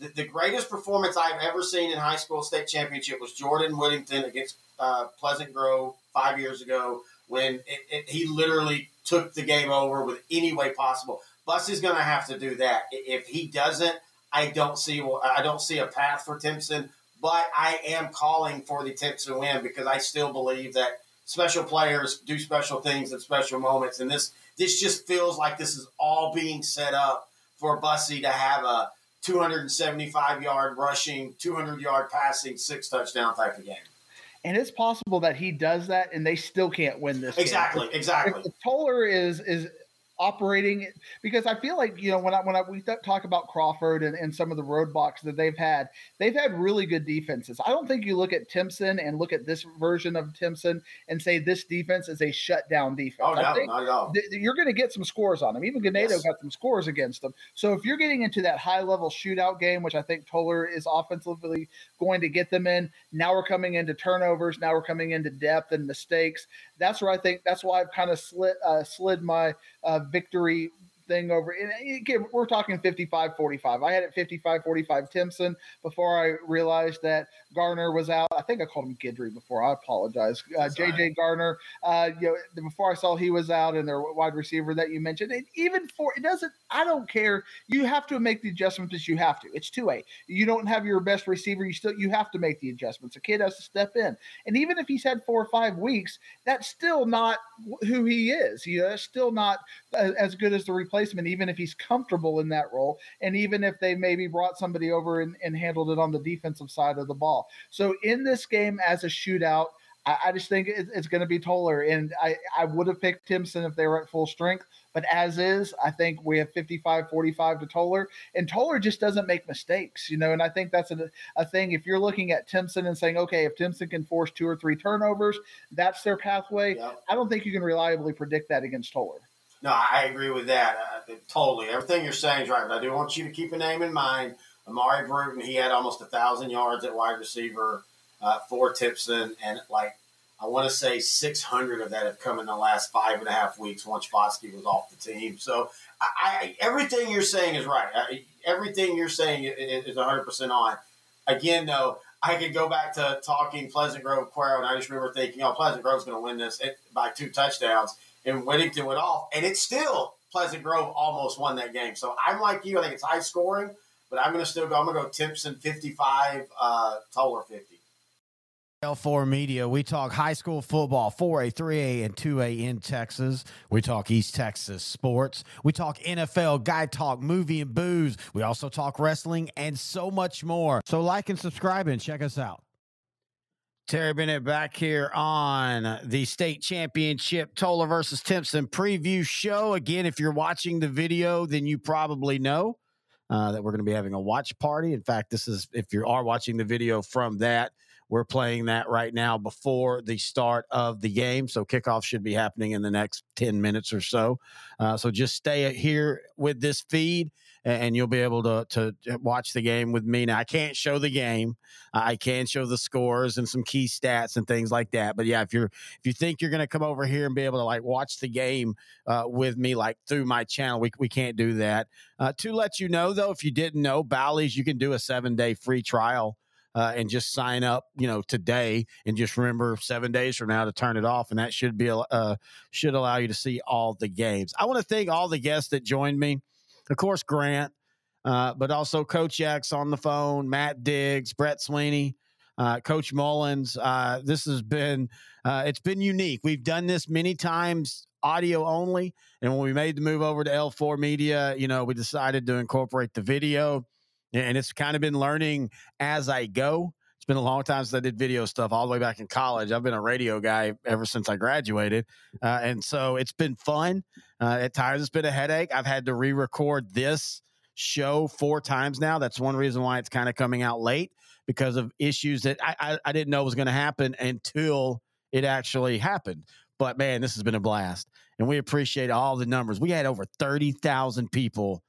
the, the greatest performance I've ever seen in high school state championship was Jordan Whittington against uh, Pleasant Grove five years ago when it, it, he literally took the game over with any way possible. Bussey's going to have to do that. If he doesn't, I don't see I don't see a path for Timpson. But I am calling for the Timpson win because I still believe that special players do special things at special moments, and this this just feels like this is all being set up for Bussey to have a 275 yard rushing, 200 yard passing, six touchdown type of game. And it's possible that he does that, and they still can't win this. game. Exactly, If, exactly. if Toller is is operating because I feel like you know when I when I, we talk about Crawford and, and some of the roadblocks that they've had, they've had really good defenses. I don't think you look at Timpson and look at this version of Timpson and say this defense is a shutdown defense. Oh no, not at all. th- you're going to get some scores on them. Even Ganado Yes. got some scores against them. So if you're getting into that high level shootout game, which I think Tolar is offensively going to get them in, now we're coming into turnovers. Now we're coming into depth and mistakes. That's where I think that's why I've kind of slid uh, slid my uh, victory thing over. And again, we're talking 55 45. I had it 55 45 Timpson before I realized that Garner was out. I think I called him Gidry before. I apologize. Uh, JJ. Garner, uh, you know, before I saw he was out and their wide receiver that you mentioned, and even for it doesn't, I don't care. You have to make the adjustments that you have to. It's 2A. You don't have your best receiver, you still you have to make the adjustments. A kid has to step in. And even if he's had four or five weeks, that's still not who he is. You uh, that's still not uh, as good as the replacement, even if he's comfortable in that role. And even if they maybe brought somebody over and, and handled it on the defensive side of the ball. So in this game as a shootout, I, I just think it, it's going to be Tolar. And I, I would have picked Timpson if they were at full strength. But as is, I think we have 55 45 to Tolar. And Tolar just doesn't make mistakes, you know. And I think that's a, a thing. If you're looking at Timpson and saying, okay, if Timpson can force two or three turnovers, that's their pathway. Yep. I don't think you can reliably predict that against Tolar. No, I agree with that. Uh, totally. Everything you're saying is right. But I do want you to keep a name in mind. Amari Bruton, he had almost a thousand yards at wide receiver uh, for Timpson, and like I want to say 600 of that have come in the last five and a half weeks once Foskey was off the team. So I, I everything you're saying is right. I, everything you're saying is 100 percent on. Again, though, I could go back to talking Pleasant Grove Cuero, and I just remember thinking, "Oh, Pleasant Grove's going to win this by two touchdowns." And Whittington went off, and it's still Pleasant Grove almost won that game. So I'm like you. I think it's high scoring, but I'm going to still go. I'm going to go Timpson 55, uh, Tolar 50. L4 Media, we talk high school football, 4A, 3A, and 2A in Texas. We talk East Texas sports. We talk NFL, guy talk, movie and booze. We also talk wrestling and so much more. So like and subscribe and check us out. Terry Bennett back here on the state championship Tolar versus Timpson preview show. Again, if you're watching the video, then you probably know uh, that we're going to be having a watch party. In fact, this is if you are watching the video from that, we're playing that right now before the start of the game. So kickoff should be happening in the next 10 minutes or so. Uh, so just stay here with this feed and you'll be able to to watch the game with me. Now I can't show the game, I can show the scores and some key stats and things like that. But yeah, if you're if you think you're going to come over here and be able to like watch the game uh, with me like through my channel, we we can't do that. Uh, to let you know though, if you didn't know, Bally's you can do a seven day free trial. Uh, and just sign up, you know, today, and just remember seven days from now to turn it off, and that should be uh, should allow you to see all the games. I want to thank all the guests that joined me of course, Grant, uh, but also Coach X on the phone, Matt Diggs, Brett Sweeney, uh, Coach Mullins. Uh, this has been uh, it's been unique. We've done this many times audio only, and when we made the move over to L4 Media, you know, we decided to incorporate the video, and it's kind of been learning as I go. It's been a long time since I did video stuff all the way back in college. I've been a radio guy ever since I graduated. Uh, and so it's been fun. Uh, at times it's been a headache. I've had to re record this show four times now. That's one reason why it's kind of coming out late because of issues that I, I, I didn't know was going to happen until it actually happened. But man, this has been a blast. And we appreciate all the numbers. We had over 30,000 people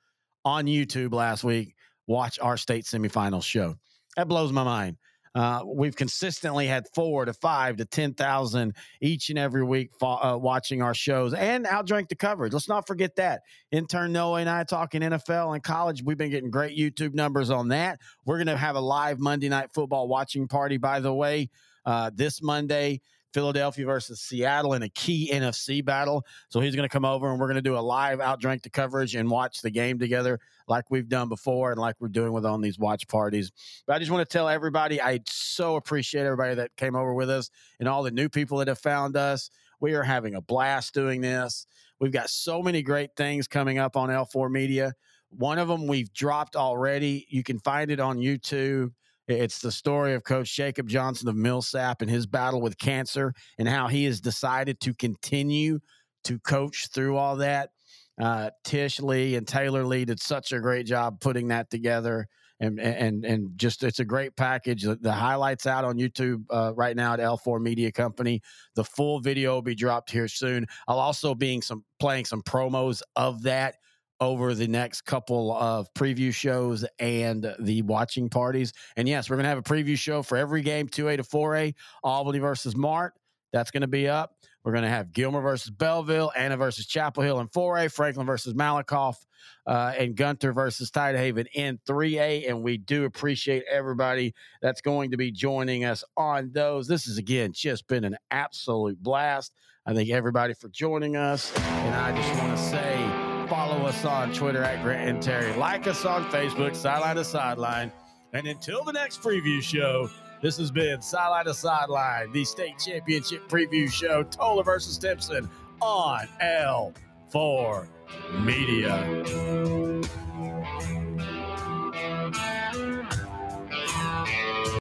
on YouTube last week watch our state semifinal show. That blows my mind. Uh, we've consistently had four to five to 10,000 each and every week uh, watching our shows and outdrink the coverage. Let's not forget that. Intern Noah and I talking NFL and college. We've been getting great YouTube numbers on that. We're going to have a live Monday night football watching party, by the way, uh, this Monday. Philadelphia versus Seattle in a key NFC battle. So he's going to come over and we're going to do a live outdrink the coverage and watch the game together like we've done before and like we're doing with on these watch parties. But I just want to tell everybody I so appreciate everybody that came over with us and all the new people that have found us. We are having a blast doing this. We've got so many great things coming up on L4 Media. One of them we've dropped already. You can find it on YouTube. It's the story of Coach Jacob Johnson of Millsap and his battle with cancer and how he has decided to continue to coach through all that. Uh, Tish Lee and Taylor Lee did such a great job putting that together. And, and and just it's a great package. The, the highlights out on YouTube uh, right now at L4 Media Company. The full video will be dropped here soon. I'll also being some playing some promos of that over the next couple of preview shows and the watching parties. And yes, we're going to have a preview show for every game 2A to 4A, Albany versus Mart. That's going to be up. We're going to have Gilmer versus Bellville, Anna versus Chapel Hill in 4A, Franklin versus Malakoff, uh, and Gunter versus Tidehaven in 3A. And we do appreciate everybody that's going to be joining us on those. This has, again, just been an absolute blast. I thank everybody for joining us. And I just want to say, Follow us on Twitter at Grant and Terry. Like us on Facebook, Sideline to Sideline. And until the next preview show, this has been Sideline to Sideline, the state championship preview show, Tolar versus Timpson on L4 Media.